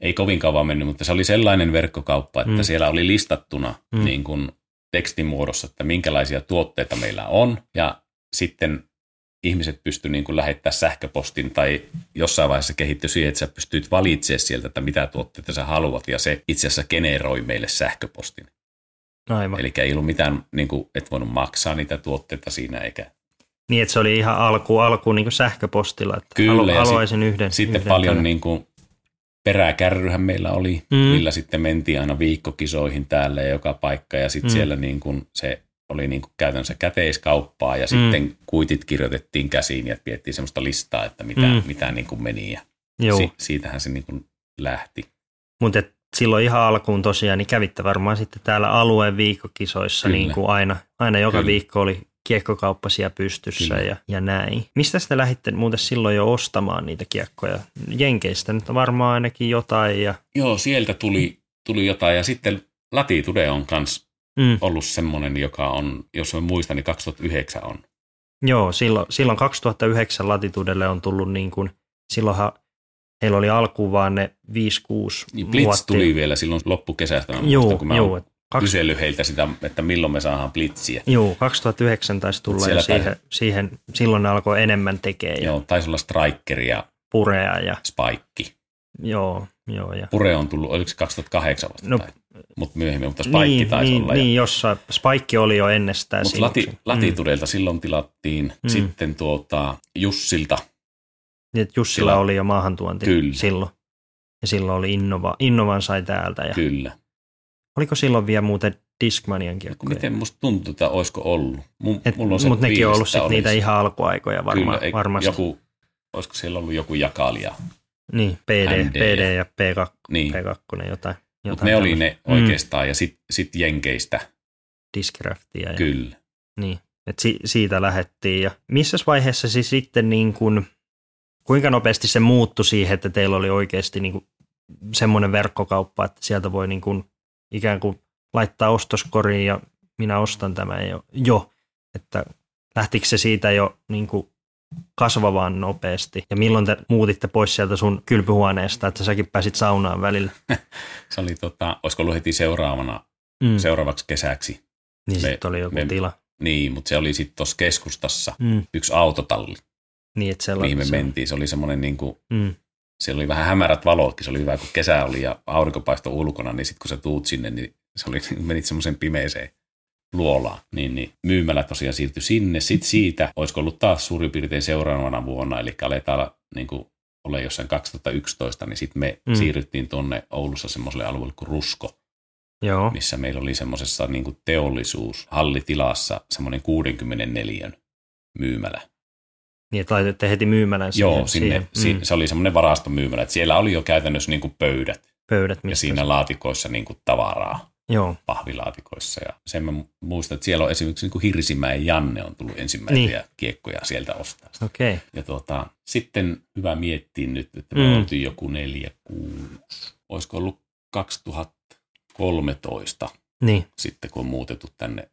ei kovin kauan mennyt, mutta se oli sellainen verkkokauppa, että mm. siellä oli listattuna mm. niin kuin tekstimuodossa, että minkälaisia tuotteita meillä on, ja sitten ihmiset pysty niin kuin lähettää sähköpostin tai jossain vaiheessa kehittyi siihen, että sä pystyt valitsemaan sieltä, että mitä tuotteita sä haluat ja se itse asiassa generoi meille sähköpostin. Aivan. Eli ei ollut mitään, niin kuin, et voinut maksaa niitä tuotteita siinä eikä niin, että se oli ihan alku, alku niin kuin sähköpostilla, että Kyllä, halu, haluaisin sit, yhden. Sitten yhden paljon niin kuin, peräkärryhän meillä oli, mm. millä sitten mentiin aina viikkokisoihin täällä ja joka paikka ja sitten mm. siellä niin kuin se oli niin kuin käytännössä käteiskauppaa ja mm. sitten kuitit kirjoitettiin käsiin ja piettiin semmoista listaa, että mitä, mm. mitä niin kuin meni ja Si- siitähän se niin kuin lähti. Mutta silloin ihan alkuun tosiaan niin kävitte varmaan sitten täällä alueen viikkokisoissa Kyllä. niin kuin aina, aina joka Kyllä. viikko oli kiekkokauppa siellä pystyssä ja, ja näin. Mistä te lähditte muuten silloin jo ostamaan niitä kiekkoja? Jenkeistä nyt varmaan ainakin jotain. Ja... Joo, sieltä tuli, tuli jotain ja sitten Latitude on kanssa mm. ollut semmoinen, joka on, jos mä muistan, niin 2009 on. Joo, silloin, silloin 2009 Latitudelle on tullut niin kuin, silloinhan heillä oli alkuun vaan ne 5-6 niin Blitz muotti. tuli vielä silloin loppukesästä, mä joo, muistan, kun mä joo, Kaks... kysellyt heiltä sitä, että milloin me saadaan Blitziä. Joo, 2009 taisi tulla ja siihen, taisi... siihen, silloin ne alkoi enemmän tekemään. Joo, taisi olla Striker ja Purea ja Spike. Joo, joo. Ja... Pure on tullut, oliko se 2008 vasta? No, mutta myöhemmin, mutta Spike niin, taisi niin, olla. Niin, ja... jossain. Spike oli jo ennestään. Mutta lati, latitudelta mm. silloin tilattiin mm. sitten tuota Jussilta. Niin, että Jussilla Tila... oli jo maahantuonti Kyllä. silloin. Ja silloin oli Innova, Innovan sai täältä. Ja... Kyllä. Oliko silloin vielä muuten Discmanian kiekkoja? Miten musta tuntuu, että olisiko ollut? Mun, mulla on Mutta nekin on ollut sit niitä ihan alkuaikoja varma, Kyllä, varmasti. Joku, olisiko siellä ollut joku jakalija? Niin, PD, PD ja P2, niin. P2 jotain. Mutta ne oli ne mm. oikeastaan, mm. ja sitten sit Jenkeistä. Discraftia. Ja, Kyllä. Niin, että si- siitä lähettiin. Ja missä vaiheessa siis sitten niin kun, kuinka nopeasti se muuttui siihen, että teillä oli oikeasti niin kuin semmoinen verkkokauppa, että sieltä voi niin kuin ikään kuin laittaa ostoskoriin ja minä ostan tämän jo, jo. että lähtikö se siitä jo niin kuin kasvavaan nopeasti? Ja milloin te muutitte pois sieltä sun kylpyhuoneesta, että säkin pääsit saunaan välillä? se oli tota, olisiko ollut heti seuraavana mm. seuraavaksi kesäksi. Niin sitten oli joku me, tila. Niin, mutta se oli sitten tuossa keskustassa mm. yksi autotalli. Niin, että mihin me mentiin. Se oli semmoinen niin kuin, mm. siellä oli vähän hämärät valotkin. Se oli hyvä, kun kesä oli ja aurinko paistoi ulkona, niin sitten kun sä tuut sinne, niin se oli, menit semmoisen pimeeseen luolaan. Niin, niin myymälä tosiaan siirtyi sinne. Sitten siitä, olisiko ollut taas suurin piirtein seuraavana vuonna, eli aletaan niin kuin ole jossain 2011, niin sitten me mm. siirryttiin tuonne Oulussa semmoiselle alueelle kuin Rusko, Joo. missä meillä oli semmoisessa niin teollisuushallitilassa semmoinen 64 myymälä. Niin, että laitette heti myymälän siihen. Joo, sinne, siihen. Mm. se oli semmoinen varastomyymälä, että siellä oli jo käytännössä niin kuin pöydät. Pöydät, Ja siinä laatikoissa niin kuin tavaraa. Joo. pahvilaatikoissa. Ja sen mä muistan, että siellä on esimerkiksi niin Hirsimäen Janne on tullut ensimmäisiä niin. kiekkoja sieltä ostaa. Okay. Ja tuota, sitten hyvä miettiä nyt, että me mm. oltiin joku neljä, kuusi, olisiko ollut 2013 niin. sitten, kun on muutettu tänne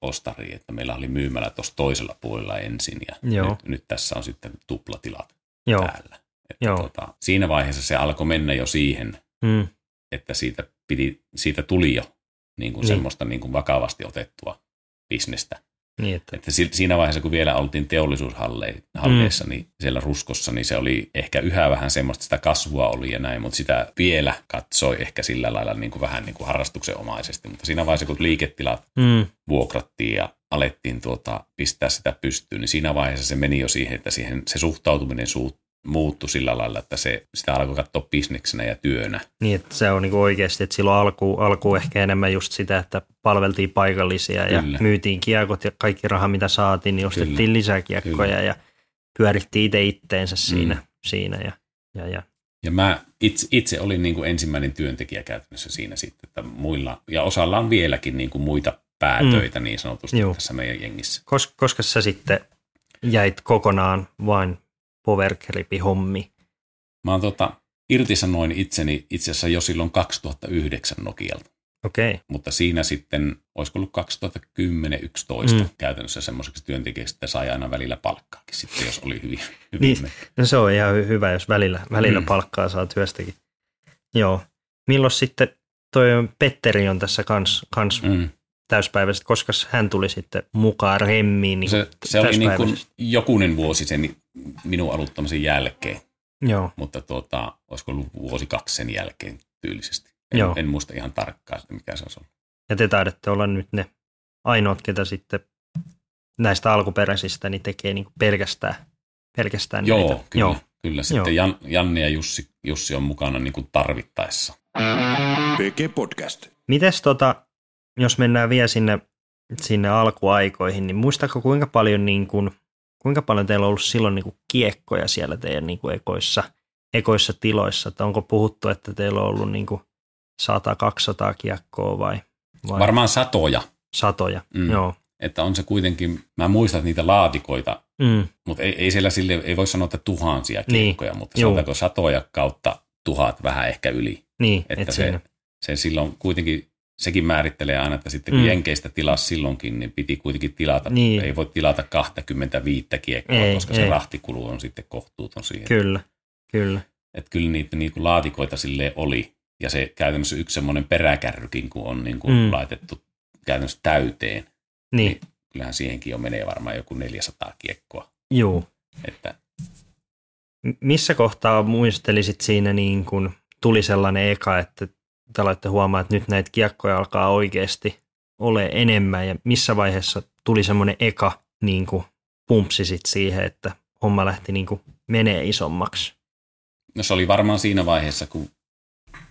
ostariin, että meillä oli myymälä tuossa toisella puolella ensin ja Joo. Nyt, nyt, tässä on sitten tuplatilat Joo. täällä. Että Joo. Tuota, siinä vaiheessa se alkoi mennä jo siihen, mm. että siitä, piti, siitä tuli jo niin kuin niin. semmoista niin kuin vakavasti otettua bisnestä. Niin, että. että siinä vaiheessa, kun vielä oltiin teollisuushalleissa, mm. niin siellä ruskossa, niin se oli ehkä yhä vähän semmoista, sitä kasvua oli ja näin, mutta sitä vielä katsoi ehkä sillä lailla niin kuin vähän niin kuin harrastuksenomaisesti. Mutta siinä vaiheessa, kun liiketilat mm. vuokrattiin ja alettiin tuota, pistää sitä pystyyn, niin siinä vaiheessa se meni jo siihen, että siihen se suhtautuminen suut, muuttui sillä lailla, että se, sitä alkoi katsoa bisneksenä ja työnä. Niin, että se on niin oikeasti, että silloin alku, alku ehkä enemmän just sitä, että palveltiin paikallisia Kyllä. ja myytiin kiekot ja kaikki raha, mitä saatiin, niin ostettiin Kyllä. lisää kiekkoja Kyllä. ja pyörittiin itse itteensä siinä. Mm. siinä ja, ja, ja. ja mä itse, itse olin niin kuin ensimmäinen työntekijä käytännössä siinä sitten, että muilla, ja osalla on vieläkin niin kuin muita päätöitä mm. niin sanotusti Juu. tässä meidän jengissä. Kos, koska sä sitten jäit kokonaan vain powergripi-hommi? Mä oon tota, irtisanoin itseni itse asiassa jo silloin 2009 Nokialta. Okei. Okay. Mutta siinä sitten, olisiko ollut 2010-2011 mm. käytännössä semmoiseksi työntekijäksi, että sai aina välillä palkkaakin sitten, jos oli hyvin. hyvin niin, no se on ihan hyvä, jos välillä, välillä mm. palkkaa saa työstäkin. Joo. Milloin sitten toi Petteri on tässä kans, kans mm täyspäiväisesti, koska hän tuli sitten mukaan remmiin niin Se, se oli niin kuin jokunen vuosi sen minun aloittamisen jälkeen. Joo. Mutta tuota, olisiko ollut vuosi kaksi sen jälkeen tyylisesti. En, Joo. en muista ihan tarkkaan, mikä se ollut. Ja te taidatte olla nyt ne ainoat, ketä sitten näistä alkuperäisistä niin tekee niin pelkästään, pelkästään Joo, näitä. kyllä. Joo. Kyllä, sitten Jan, Janne ja Jussi, Jussi on mukana niin kuin tarvittaessa. PG Podcast. Mites tota, jos mennään vielä sinne, sinne alkuaikoihin, niin muistatko kuinka paljon, niin kuin, kuinka paljon teillä on ollut silloin niin kuin kiekkoja siellä teidän niin kuin ekoissa, ekoissa tiloissa? Että onko puhuttu, että teillä on ollut niin kuin 100-200 kiekkoa vai, vai? Varmaan satoja. Satoja, mm. joo. Että on se kuitenkin, mä muistan niitä laatikoita, mm. mutta ei, ei siellä sille, ei voi sanoa, että tuhansia niin. kiekkoja, niin. mutta sanotaanko satoja kautta tuhat vähän ehkä yli. Niin, että et se, se silloin kuitenkin sekin määrittelee aina, että sitten kun mm. Jenkeistä tilasi silloinkin, niin piti kuitenkin tilata, niin. ei voi tilata 25 kiekkoa, ei, koska ei. se rahtikulu on sitten kohtuuton siihen. Kyllä, kyllä. Että kyllä niitä niin kuin laatikoita sille oli, ja se käytännössä yksi semmoinen peräkärrykin, kun on niin kuin mm. laitettu käytännössä täyteen, niin. niin kyllähän siihenkin jo menee varmaan joku 400 kiekkoa. Joo. Että. Missä kohtaa muistelisit siinä niin kuin tuli sellainen eka, että te aloitte huomaa, että nyt näitä kiekkoja alkaa oikeasti ole enemmän ja missä vaiheessa tuli semmoinen eka niin kuin pumpsi sit siihen, että homma lähti niin kuin menee isommaksi? No se oli varmaan siinä vaiheessa, kun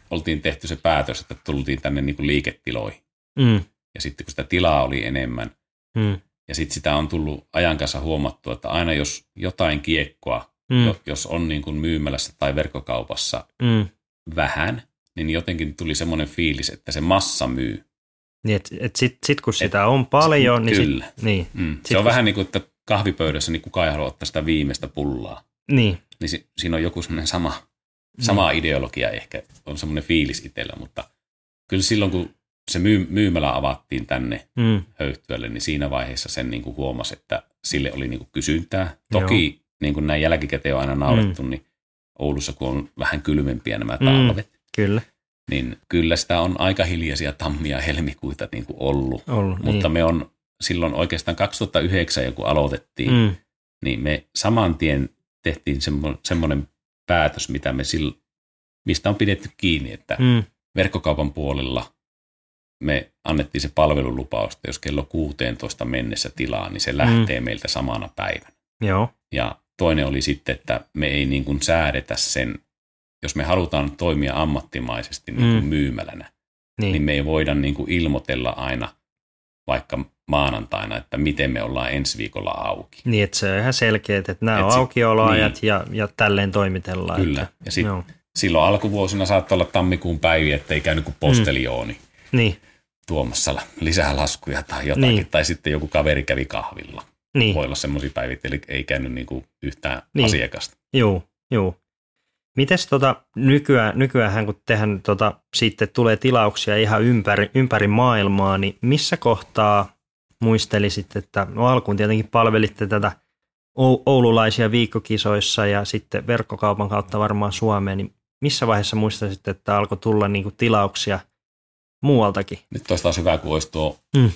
oltiin tehty se päätös, että tultiin tänne niin kuin liiketiloihin. Mm. Ja sitten kun sitä tilaa oli enemmän, mm. ja sitten sitä on tullut ajan kanssa huomattu, että aina jos jotain kiekkoa, mm. jos on niin kuin myymälässä tai verkkokaupassa mm. vähän, niin jotenkin tuli semmoinen fiilis, että se massa myy. Niin, että et sitten sit kun sitä et, on paljon, niin Kyllä. Sit, niin. Mm. Sit, se on kun... vähän niin kuin, että kahvipöydässä niin kukaan ei halua ottaa sitä viimeistä pullaa. Niin. Niin si, siinä on joku semmoinen sama, sama niin. ideologia ehkä, on semmoinen fiilis itsellä, mutta kyllä silloin kun se myy, myymälä avattiin tänne mm. höyhtyölle, niin siinä vaiheessa sen niin kuin huomasi, että sille oli niin kuin kysyntää. Toki Joo. niin kuin näin jälkikäteen on aina naurettu, mm. niin Oulussa kun on vähän kylmempiä nämä talvet, Kyllä. niin kyllä sitä on aika hiljaisia tammia helmikuita niin kuin ollut. ollut Mutta niin. me on silloin oikeastaan 2009, kun aloitettiin, Mm, niin me saman tien tehtiin semmo- semmoinen päätös, mitä me sil, mistä on pidetty kiinni, että mm, verkkokaupan puolella me annettiin se palvelulupaus, että jos kello 16 mennessä tilaa, niin se lähtee mm. meiltä samana päivänä. joo, Ja toinen oli sitten, että me ei niin kuin säädetä sen, jos me halutaan toimia ammattimaisesti niin kuin Mm. myymälänä, niin, niin me ei voida niin kuin ilmoitella aina vaikka maanantaina, että miten me ollaan ensi viikolla auki. niin että se on ihan selkeä, että nämä Et on sit- aukioloajat niin. ja, ja tälleen toimitellaan. Kyllä. Että, Ja sit joo, silloin alkuvuosina saattoi olla tammikuun päiviä, ettei käynyt kuin posteliooni niin, tuomassa lisää laskuja tai jotakin. Niin. Tai sitten joku kaveri kävi kahvilla. niin, Voi olla semmoisia päiviä, eli ei käynyt niin kuin yhtään Niin. asiakasta. Juu, juu. Mites tota, nykyään, nykyään kun tehän tota, sitten tulee tilauksia ihan ympäri, ympäri maailmaa, niin missä kohtaa muistelisit, että no alkuun tietenkin palvelitte tätä Ou- oululaisia viikkokisoissa ja sitten verkkokaupan kautta varmaan Suomeen, niin missä vaiheessa muistaisit, että alkoi tulla niinku tilauksia muualtakin? Nyt olisi taas hyvä, kun olisi tuo Mm.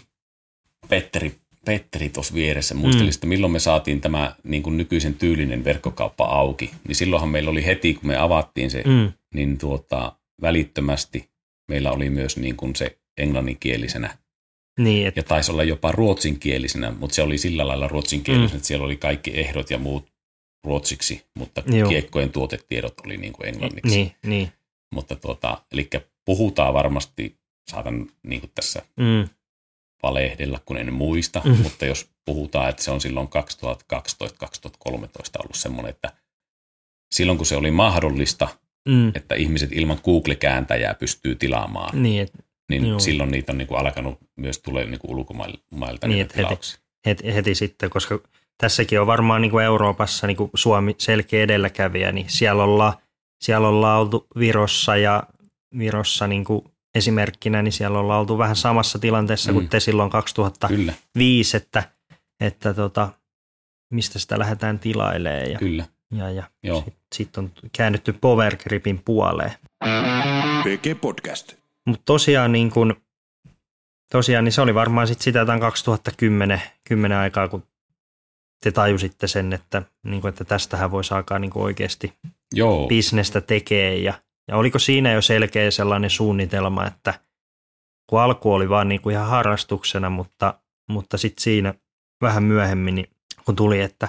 Petteri, Petteri tuossa vieressä. Muistelisin, että milloin me saatiin tämä niin kuin nykyisen tyylinen verkkokauppa auki. Niin silloinhan meillä oli heti, kun me avattiin se, Mm, niin tuota, välittömästi meillä oli myös niin kuin se englanninkielisenä niin, et, ja taisi olla jopa ruotsinkielisenä, mutta se oli sillä lailla ruotsinkielisenä, Mm. että siellä oli kaikki ehdot ja muut ruotsiksi, mutta Joo. kiekkojen tuotetiedot oli niin kuin englanniksi. niin, niin, Mutta tuota, eli puhutaan varmasti, saatan niin kuin tässä mm, valehdella, kun en muista, Mm. mutta jos puhutaan, että se on silloin 2012-2013 ollut semmoinen, että silloin kun se oli mahdollista, mm, että ihmiset ilman Google-kääntäjää pystyy tilaamaan, niin, et, niin silloin niitä on niin kuin alkanut myös tulee niin kuin ulkomailta Niin, niitä että heti- heti, heti sitten, koska tässäkin on varmaan niin kuin Euroopassa niin kuin Suomi selkeä edelläkävijä, niin siellä ollaan, siellä ollaan oltu Virossa ja Virossa niin kuin esimerkkinä, niin siellä ollaan oltu vähän samassa tilanteessa mm. kuin te silloin 2005, Kyllä, että, että tota, mistä sitä lähdetään tilailemaan ja, kyllä. ja, ja sitten sit on käännytty Powergripin puoleen. PG Podcast. Mutta tosiaan, niin kun, tosiaan niin se oli varmaan sit sitä jotain 2010 10 aikaa, kun te tajusitte sen, että, niin kun, että tästähän voisi alkaa niin oikeasti Joo, bisnestä tekee. Ja, ja oliko siinä jo selkeä sellainen suunnitelma, että kun alku oli vaan niin kuin ihan harrastuksena, mutta, mutta sitten siinä vähän myöhemmin, niin kun tuli, että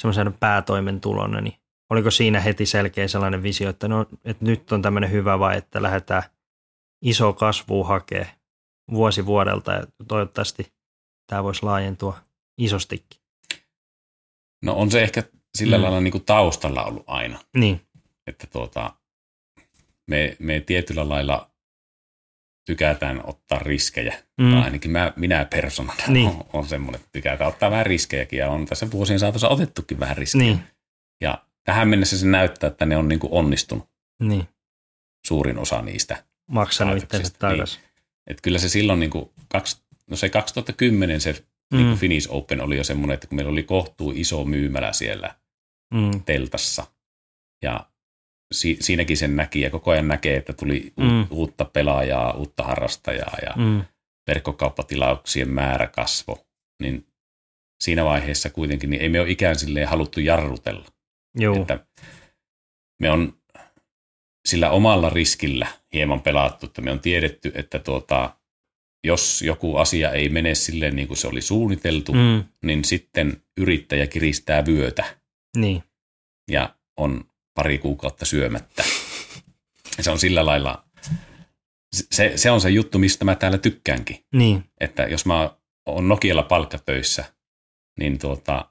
semmoisen päätoimentulona, niin oliko siinä heti selkeä sellainen visio, että, no, että nyt on tämmöinen hyvä vai, että lähdetään iso kasvu hakee vuosi vuodelta ja toivottavasti tämä voisi laajentua isostikin. no on se ehkä sillä Mm. lailla niin kuin taustalla ollut aina, Niin, että tuota, me, me tietyllä lailla tykätään ottaa riskejä. Mm. Tai ainakin mä, minä persoonana Niin. on, on semmoinen, että tykätään ottaa vähän riskejäkin ja on tässä vuosien saatossa otettukin vähän riskejä. niin, Ja tähän mennessä se näyttää, että ne on niin kuin onnistunut, niin, suurin osa niistä. maksanut itsensä niin. takaisin. Et kyllä se silloin, niin kuin, kaksi, no se 2010 se Mm. niin kuin Finnish Open oli jo semmoinen, että kun meillä oli kohtuu iso myymälä siellä Mm, teltassa ja si, siinäkin sen näki ja koko ajan näkee, että tuli u, Mm. uutta pelaajaa, uutta harrastajaa ja mm, verkkokauppatilauksien määrä kasvo, niin siinä vaiheessa kuitenkin niin ei me ole ikään silleen haluttu jarrutella. joo, Että me on sillä omalla riskillä hieman pelattu, että me on tiedetty, että tuota, jos joku asia ei mene silleen niin kuin se oli suunniteltu, mm, niin sitten yrittäjä kiristää vyötä. Niin, ja on pari kuukautta syömättä. Se on sillä lailla, se, se on se juttu, mistä mä täällä tykkäänkin. niin, Että jos mä oon Nokialla palkkatöissä, niin tuota,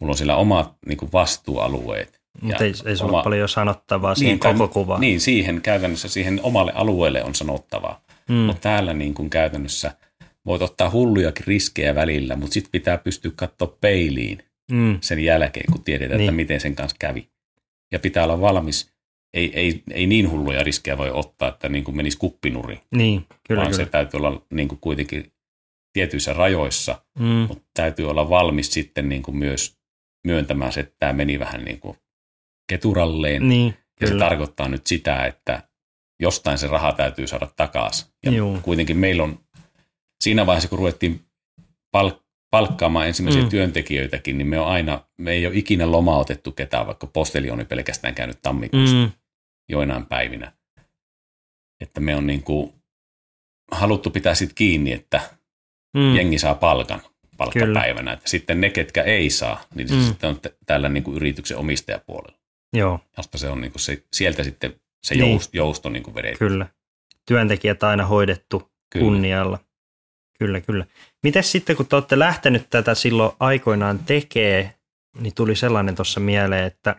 mulla on siellä omat niin kuin vastuualueet. mutta ei, ei sulla oma- paljon sanottavaa siihen tai- koko kuvaan. Niin, siihen käytännössä siihen omalle alueelle on sanottavaa. Mm. Mutta täällä niin kuin käytännössä voit ottaa hullujakin riskejä välillä, mutta sitten pitää pystyä katsoa peiliin mm, sen jälkeen, kun tiedetään, Niin. että miten sen kanssa kävi. Ja pitää olla valmis. Ei, ei, ei niin hulluja riskejä voi ottaa, että niin kuin menisi kuppinuri, niin, kyllä, vaan kyllä. se täytyy olla niin kuin kuitenkin tietyissä rajoissa, Mm, mutta täytyy olla valmis sitten niin kuin myös myöntämään se, että tämä meni vähän niin kuin keturalleen. niin, Ja se kyllä. tarkoittaa nyt sitä, että jostain se raha täytyy saada takaisin. Ja Juu. kuitenkin meillä on siinä vaiheessa, kun ruvettiin palk- palkkaamaan ensimmäisiä Mm. työntekijöitäkin, niin me on aina, me ei ole ikinä lomautettu ketään, vaikka postelioni pelkästään käynyt tammikuussa Mm, joinain päivinä. Että me on niin kuin haluttu pitää sit kiinni, että mm, jengi saa palkan palkkapäivänä. Että sitten ne, ketkä ei saa, niin Mm. sitten on täällä niin kuin yrityksen omistajapuolella, joo, josta se on niin kuin se, sieltä sitten se Niin. jousto, jousto niin kuin vedetään. kyllä. Työntekijät aina hoidettu Kyllä. kunnialla. Kyllä, kyllä. Mites sitten, kun te olette lähtenyt tätä silloin aikoinaan tekee, niin tuli sellainen tuossa mieleen, että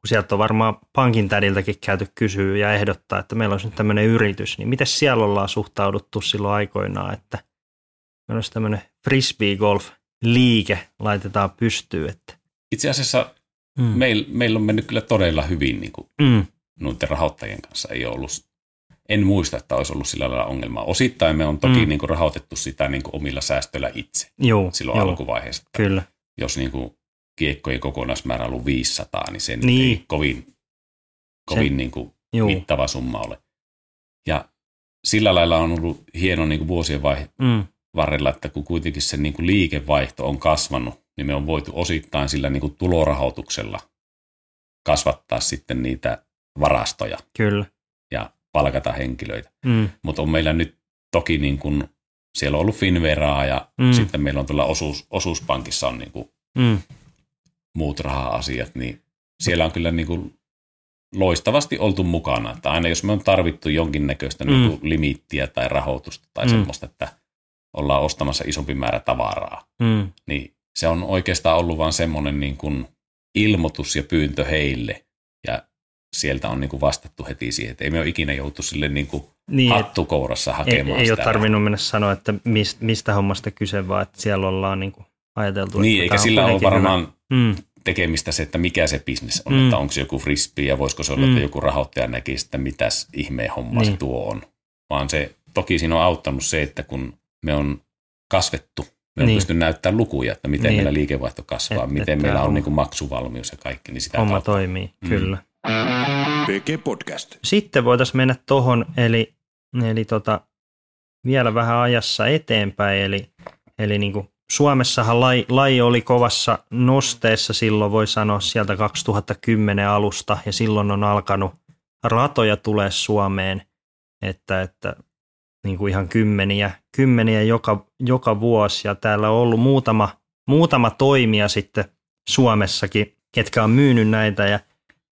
kun sieltä on varmaan pankin tädiltäkin käyty kysyä ja ehdottaa, että meillä olisi nyt tämmöinen yritys, niin miten siellä ollaan suhtauduttu silloin aikoinaan, että meillä olisi tämmöinen frisbee golf liike laitetaan pystyyn, että Itse asiassa mm. meil, meillä on mennyt kyllä todella hyvin niin kuin Mm. noiden rahoittajien kanssa. Ei ole ollut, en muista, että olisi ollut sillä lailla ongelmaa. Osittain me on toki Mm. niin kuin rahoitettu sitä niin kuin omilla säästöillä itse Joo, silloin joo, alkuvaiheessa. Kyllä. Jos niin kuin kiekkojen kokonaismäärä on ollut 500, niin se Niin. ei kovin, kovin niin kuin Joo, mittava summa ole. Ja sillä lailla on ollut hieno niin kuin vuosien vai- mm. varrella, että kun kuitenkin se niin kuin liikevaihto on kasvanut, niin me on voitu osittain sillä niin kuin tulorahoituksella kasvattaa sitten niitä varastoja kyllä. Palkata henkilöitä. Mm. Mutta on meillä nyt toki niin kuin, siellä on ollut Finveraa ja Mm. sitten meillä on tuolla osuus, osuuspankissa on niin kuin Mm. muut raha-asiat, niin siellä on kyllä niin kuin loistavasti oltu mukana. Että aina jos me on tarvittu jonkinnäköistä Mm. mm. niin kuin limiittiä tai rahoitusta tai mm. semmoista, että ollaan ostamassa isompi määrä tavaraa, Mm. niin se on oikeastaan ollut vain semmoinen niin kuin ilmoitus ja pyyntö heille. Sieltä on niin kuin vastattu heti siihen, että ei me ole ikinä joutu sille niin kuin Niin, et- hattukourassa ei, hakemaan ei ole sitä tarvinnut mennä sanoa, että mistä, mistä hommasta kyse, vaan että siellä ollaan niin kuin ajateltu. Niin, että eikä on sillä ole varmaan Hyvä. Mm, tekemistä se, että mikä se bisnes on, Mm. että onko se joku frisbee ja voisiko se olla, Mm. että joku rahoittaja näkisi, että mitäs ihmeen homma Niin. se tuo on. Vaan se, toki siinä on auttanut se, että kun me on kasvettu, me on Niin. pystynyt näyttämään lukuja, että miten Niin. meillä liikevaihto kasvaa, Et- miten että meillä on homma- niin kuin maksuvalmius ja kaikki, niin sitä homma kautta. toimii, Mm. kyllä. PG Podcast. Sitten voitaisiin mennä tuohon, eli, eli tota, vielä vähän ajassa eteenpäin, eli, eli niin kuin Suomessahan laji, laji oli kovassa nosteessa silloin, voi sanoa sieltä 2010 alusta, ja silloin on alkanut ratoja tulee Suomeen, että, että niin kuin ihan kymmeniä, kymmeniä joka, joka vuosi, ja täällä on ollut muutama, muutama toimija sitten Suomessakin, ketkä on myynyt näitä, ja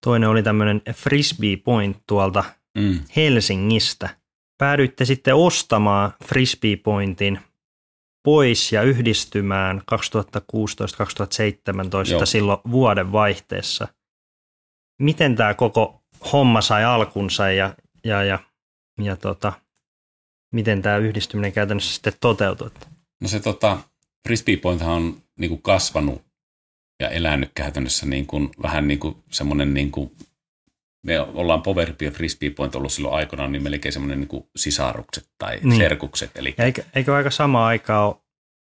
toinen oli tämmöinen Frisbee Point tuolta Mm. Helsingistä. Päädyitte sitten ostamaan Frisbee Pointin pois ja yhdistymään 2016-2017 Joo. silloin vuoden vaihteessa. Miten tämä koko homma sai alkunsa ja, ja, ja, ja tota, miten tämä yhdistyminen käytännössä sitten toteutui? No se tota, Frisbee Pointhan on niin kuin kasvanut ja elänyt käytännössä niin kuin, vähän niin kuin semmoinen, niin kuin, me ollaan Powerpi ja Frisbee Point ollut silloin aikanaan niin melkein semmoinen niin kuin sisarukset tai Niin. serkukset. Eli Ja eikö, eikö aika sama aikaa ole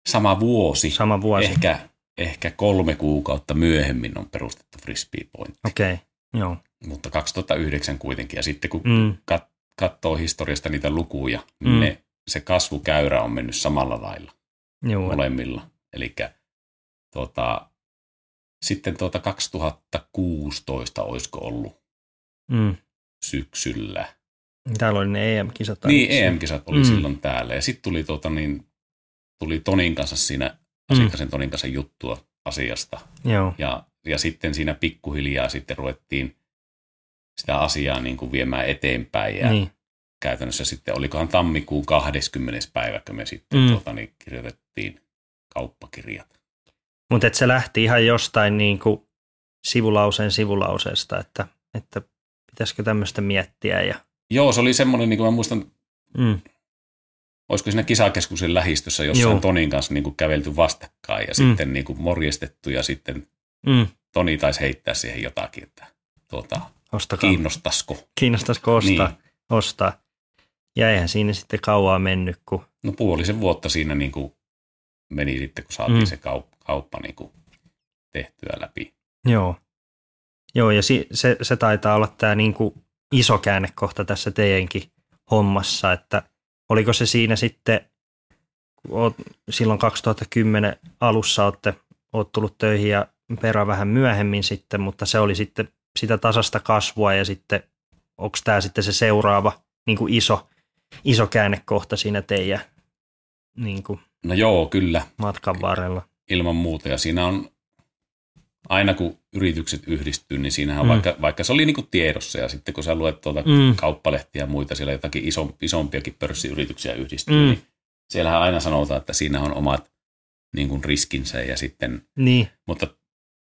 sama vuosi, sama vuosi? ehkä, ehkä kolme kuukautta myöhemmin on perustettu Frisbee Point, Okei, okay. joo. mutta 2009 kuitenkin. Ja sitten kun Mm, kat, katsoo historiasta niitä lukuja, niin Mm. ne, se kasvukäyrä on mennyt samalla lailla. joo. molemmilla. Eli tuota, sitten tuota 2016 olisiko ollut Mm. syksyllä. Täällä oli ne EM-kisat. Niin. EM-kisat oli Mm. mm. silloin täällä. Ja sitten tuli, tuota, niin, tuli Tonin kanssa siinä, Mm. asiakkaisen Tonin kanssa juttua asiasta. Joo, Ja, ja sitten siinä pikkuhiljaa sitten ruvettiin sitä asiaa niin kuin viemään eteenpäin. Ja niin. käytännössä sitten, olikohan tammikuun 20. päivä, kun me sitten Mm. mm. tuota, niin kirjoitettiin kauppakirjat. Mutta se lähti ihan jostain niin kuin sivulauseen sivulauseesta, että, että pitäisikö tämmöistä miettiä. Ja, Joo, se oli semmoinen, niin kuin mä muistan, mm, olisiko siinä kisakeskuksen lähistössä jossain Joo. Tonin kanssa niin kuin kävelty vastakkain ja Mm. sitten niin kuin morjestettu ja sitten mm, Toni taisi heittää siihen jotakin, että tuota, ostakaa. kiinnostaisiko. Kiinnostaisiko ostaa? Niin. ostaa. Ja eihän siinä sitten kauaa mennyt, kun No puolisen vuotta siinä niin kuin meni sitten, kun saatiin Mm. se kauppa, kauppa niin kuin tehtyä läpi. joo. Joo, ja si, se, se taitaa olla tämä niinku iso käännekohta tässä teidänkin hommassa, että oliko se siinä sitten, oot, silloin 2010 alussa olette, oot tullut töihin ja perä vähän myöhemmin sitten, mutta se oli sitten sitä tasasta kasvua ja sitten onko tämä sitten se seuraava niin kuin iso, iso käännekohta siinä teidän niin kuin No joo, kyllä. matkan varrella? Ilman muuta. Ja siinä on, aina kun yritykset yhdistyy, niin siinähän Mm. vaikka, vaikka se oli niin kuin tiedossa ja sitten kun sä luet tuolta Mm. kauppalehtiä ja muita, siellä jotakin iso, isompiakin pörssiyrityksiä yhdistyy, mm. niin siellähän aina sanotaan, että siinä on omat niin kuin riskinsä ja sitten, Niin, mutta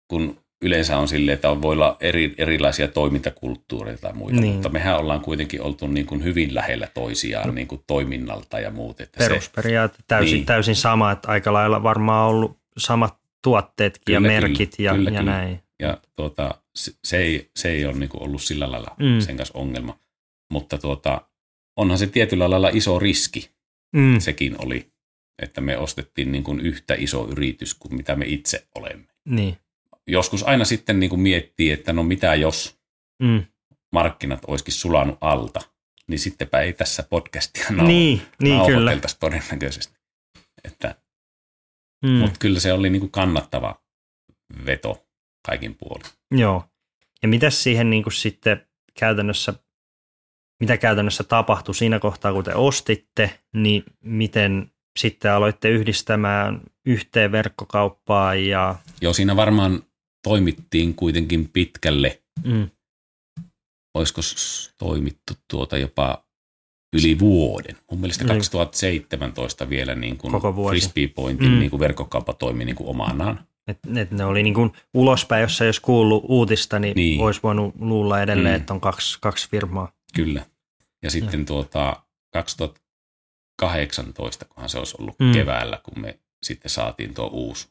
kun yleensä on silleen, että voi olla eri, erilaisia toimintakulttuureita tai muita, Niin. niin. mutta mehän ollaan kuitenkin oltu niin kuin hyvin lähellä toisiaan niin kuin toiminnalta ja muut. Että se, perusperiaate täysin, niin. Niin. täysin sama, että aika lailla varmaan ollut samat tuotteetkin ja Kyllä, merkit kyllä, ja, kyllä, ja kyllä. näin. ja tuota, se, se, ei, se ei ole niinku ollut sillä lailla mm. sen kanssa ongelma. Mutta tuota, onhan se tietyllä lailla iso riski, Mm, sekin oli, että me ostettiin niin kuin yhtä iso yritys kuin mitä me itse olemme. niin, Joskus aina sitten niin kuin miettii, että no mitä jos mm, markkinat olisikin sulanut alta, niin sittenpä ei tässä podcastia nau- niin, niin kyllä. todennäköisesti. Että, Mm, Mutta kyllä se oli niin kuin kannattava veto kaikin puolin. Joo. Ja mitä siihen niin kuin sitten käytännössä, mitä käytännössä tapahtui siinä kohtaa, kun te ostitte, niin miten sitten aloitte yhdistämään yhteen verkkokauppaa ja Joo, siinä varmaan toimittiin kuitenkin pitkälle. mm, Olisiko toimittu tuota jopa yli vuoden? Mun mielestä Yli. 2017 vielä niin kuin. Frisbee Pointin Mm. niin kuin verkkokauppa toimi niin kuin omanaan. et, et ne oli niin kuin ulospäin, jos ei olisi kuullut uutista, niin, niin. Niin. olisi voinut luulla edelleen, Mm. että on kaksi, kaksi firmaa. Kyllä. Ja sitten tuota 2018, kunhan se olisi ollut Mm. mm. keväällä, kun me sitten saatiin tuo uusi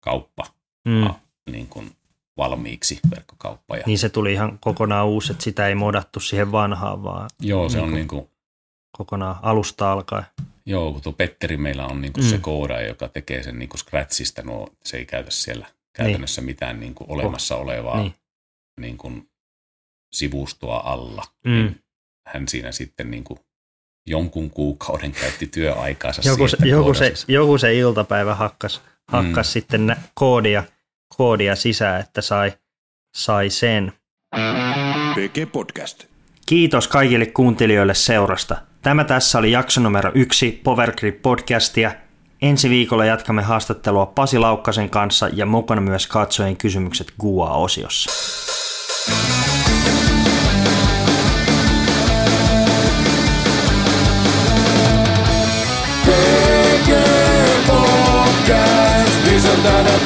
kauppa Mm. Niin kuin valmiiksi, verkkokauppa. Ja, Niin se tuli ihan kokonaan uusi, että sitä ei modattu siihen vanhaan, vaan joo, se niin on kuin- niin kuin, kokonaan alusta alkaen. joo, kun tuo Petteri meillä on niin kuin Mm. se koodaaja, joka tekee sen niin kuin Scratchista, no, se ei käytä siellä käytännössä mitään niin kuin olemassa olevaa Niin. niin kuin sivustoa alla. Mm. Niin hän siinä sitten niin kuin jonkun kuukauden käytti työaikaansa Joku, se, joku, se, joku se iltapäivä hakkas, hakkas Mm. sitten nä- koodia, koodia sisään, että sai, sai sen. PG Podcast. Kiitos kaikille kuuntelijoille seurasta. Tämä tässä oli jakso numero yksi Powergrip podcastia. Ensi viikolla jatkamme haastattelua Pasi Laukkasen kanssa ja mukana myös katsojien kysymykset Gua-osiossa. PG Podcast, tänä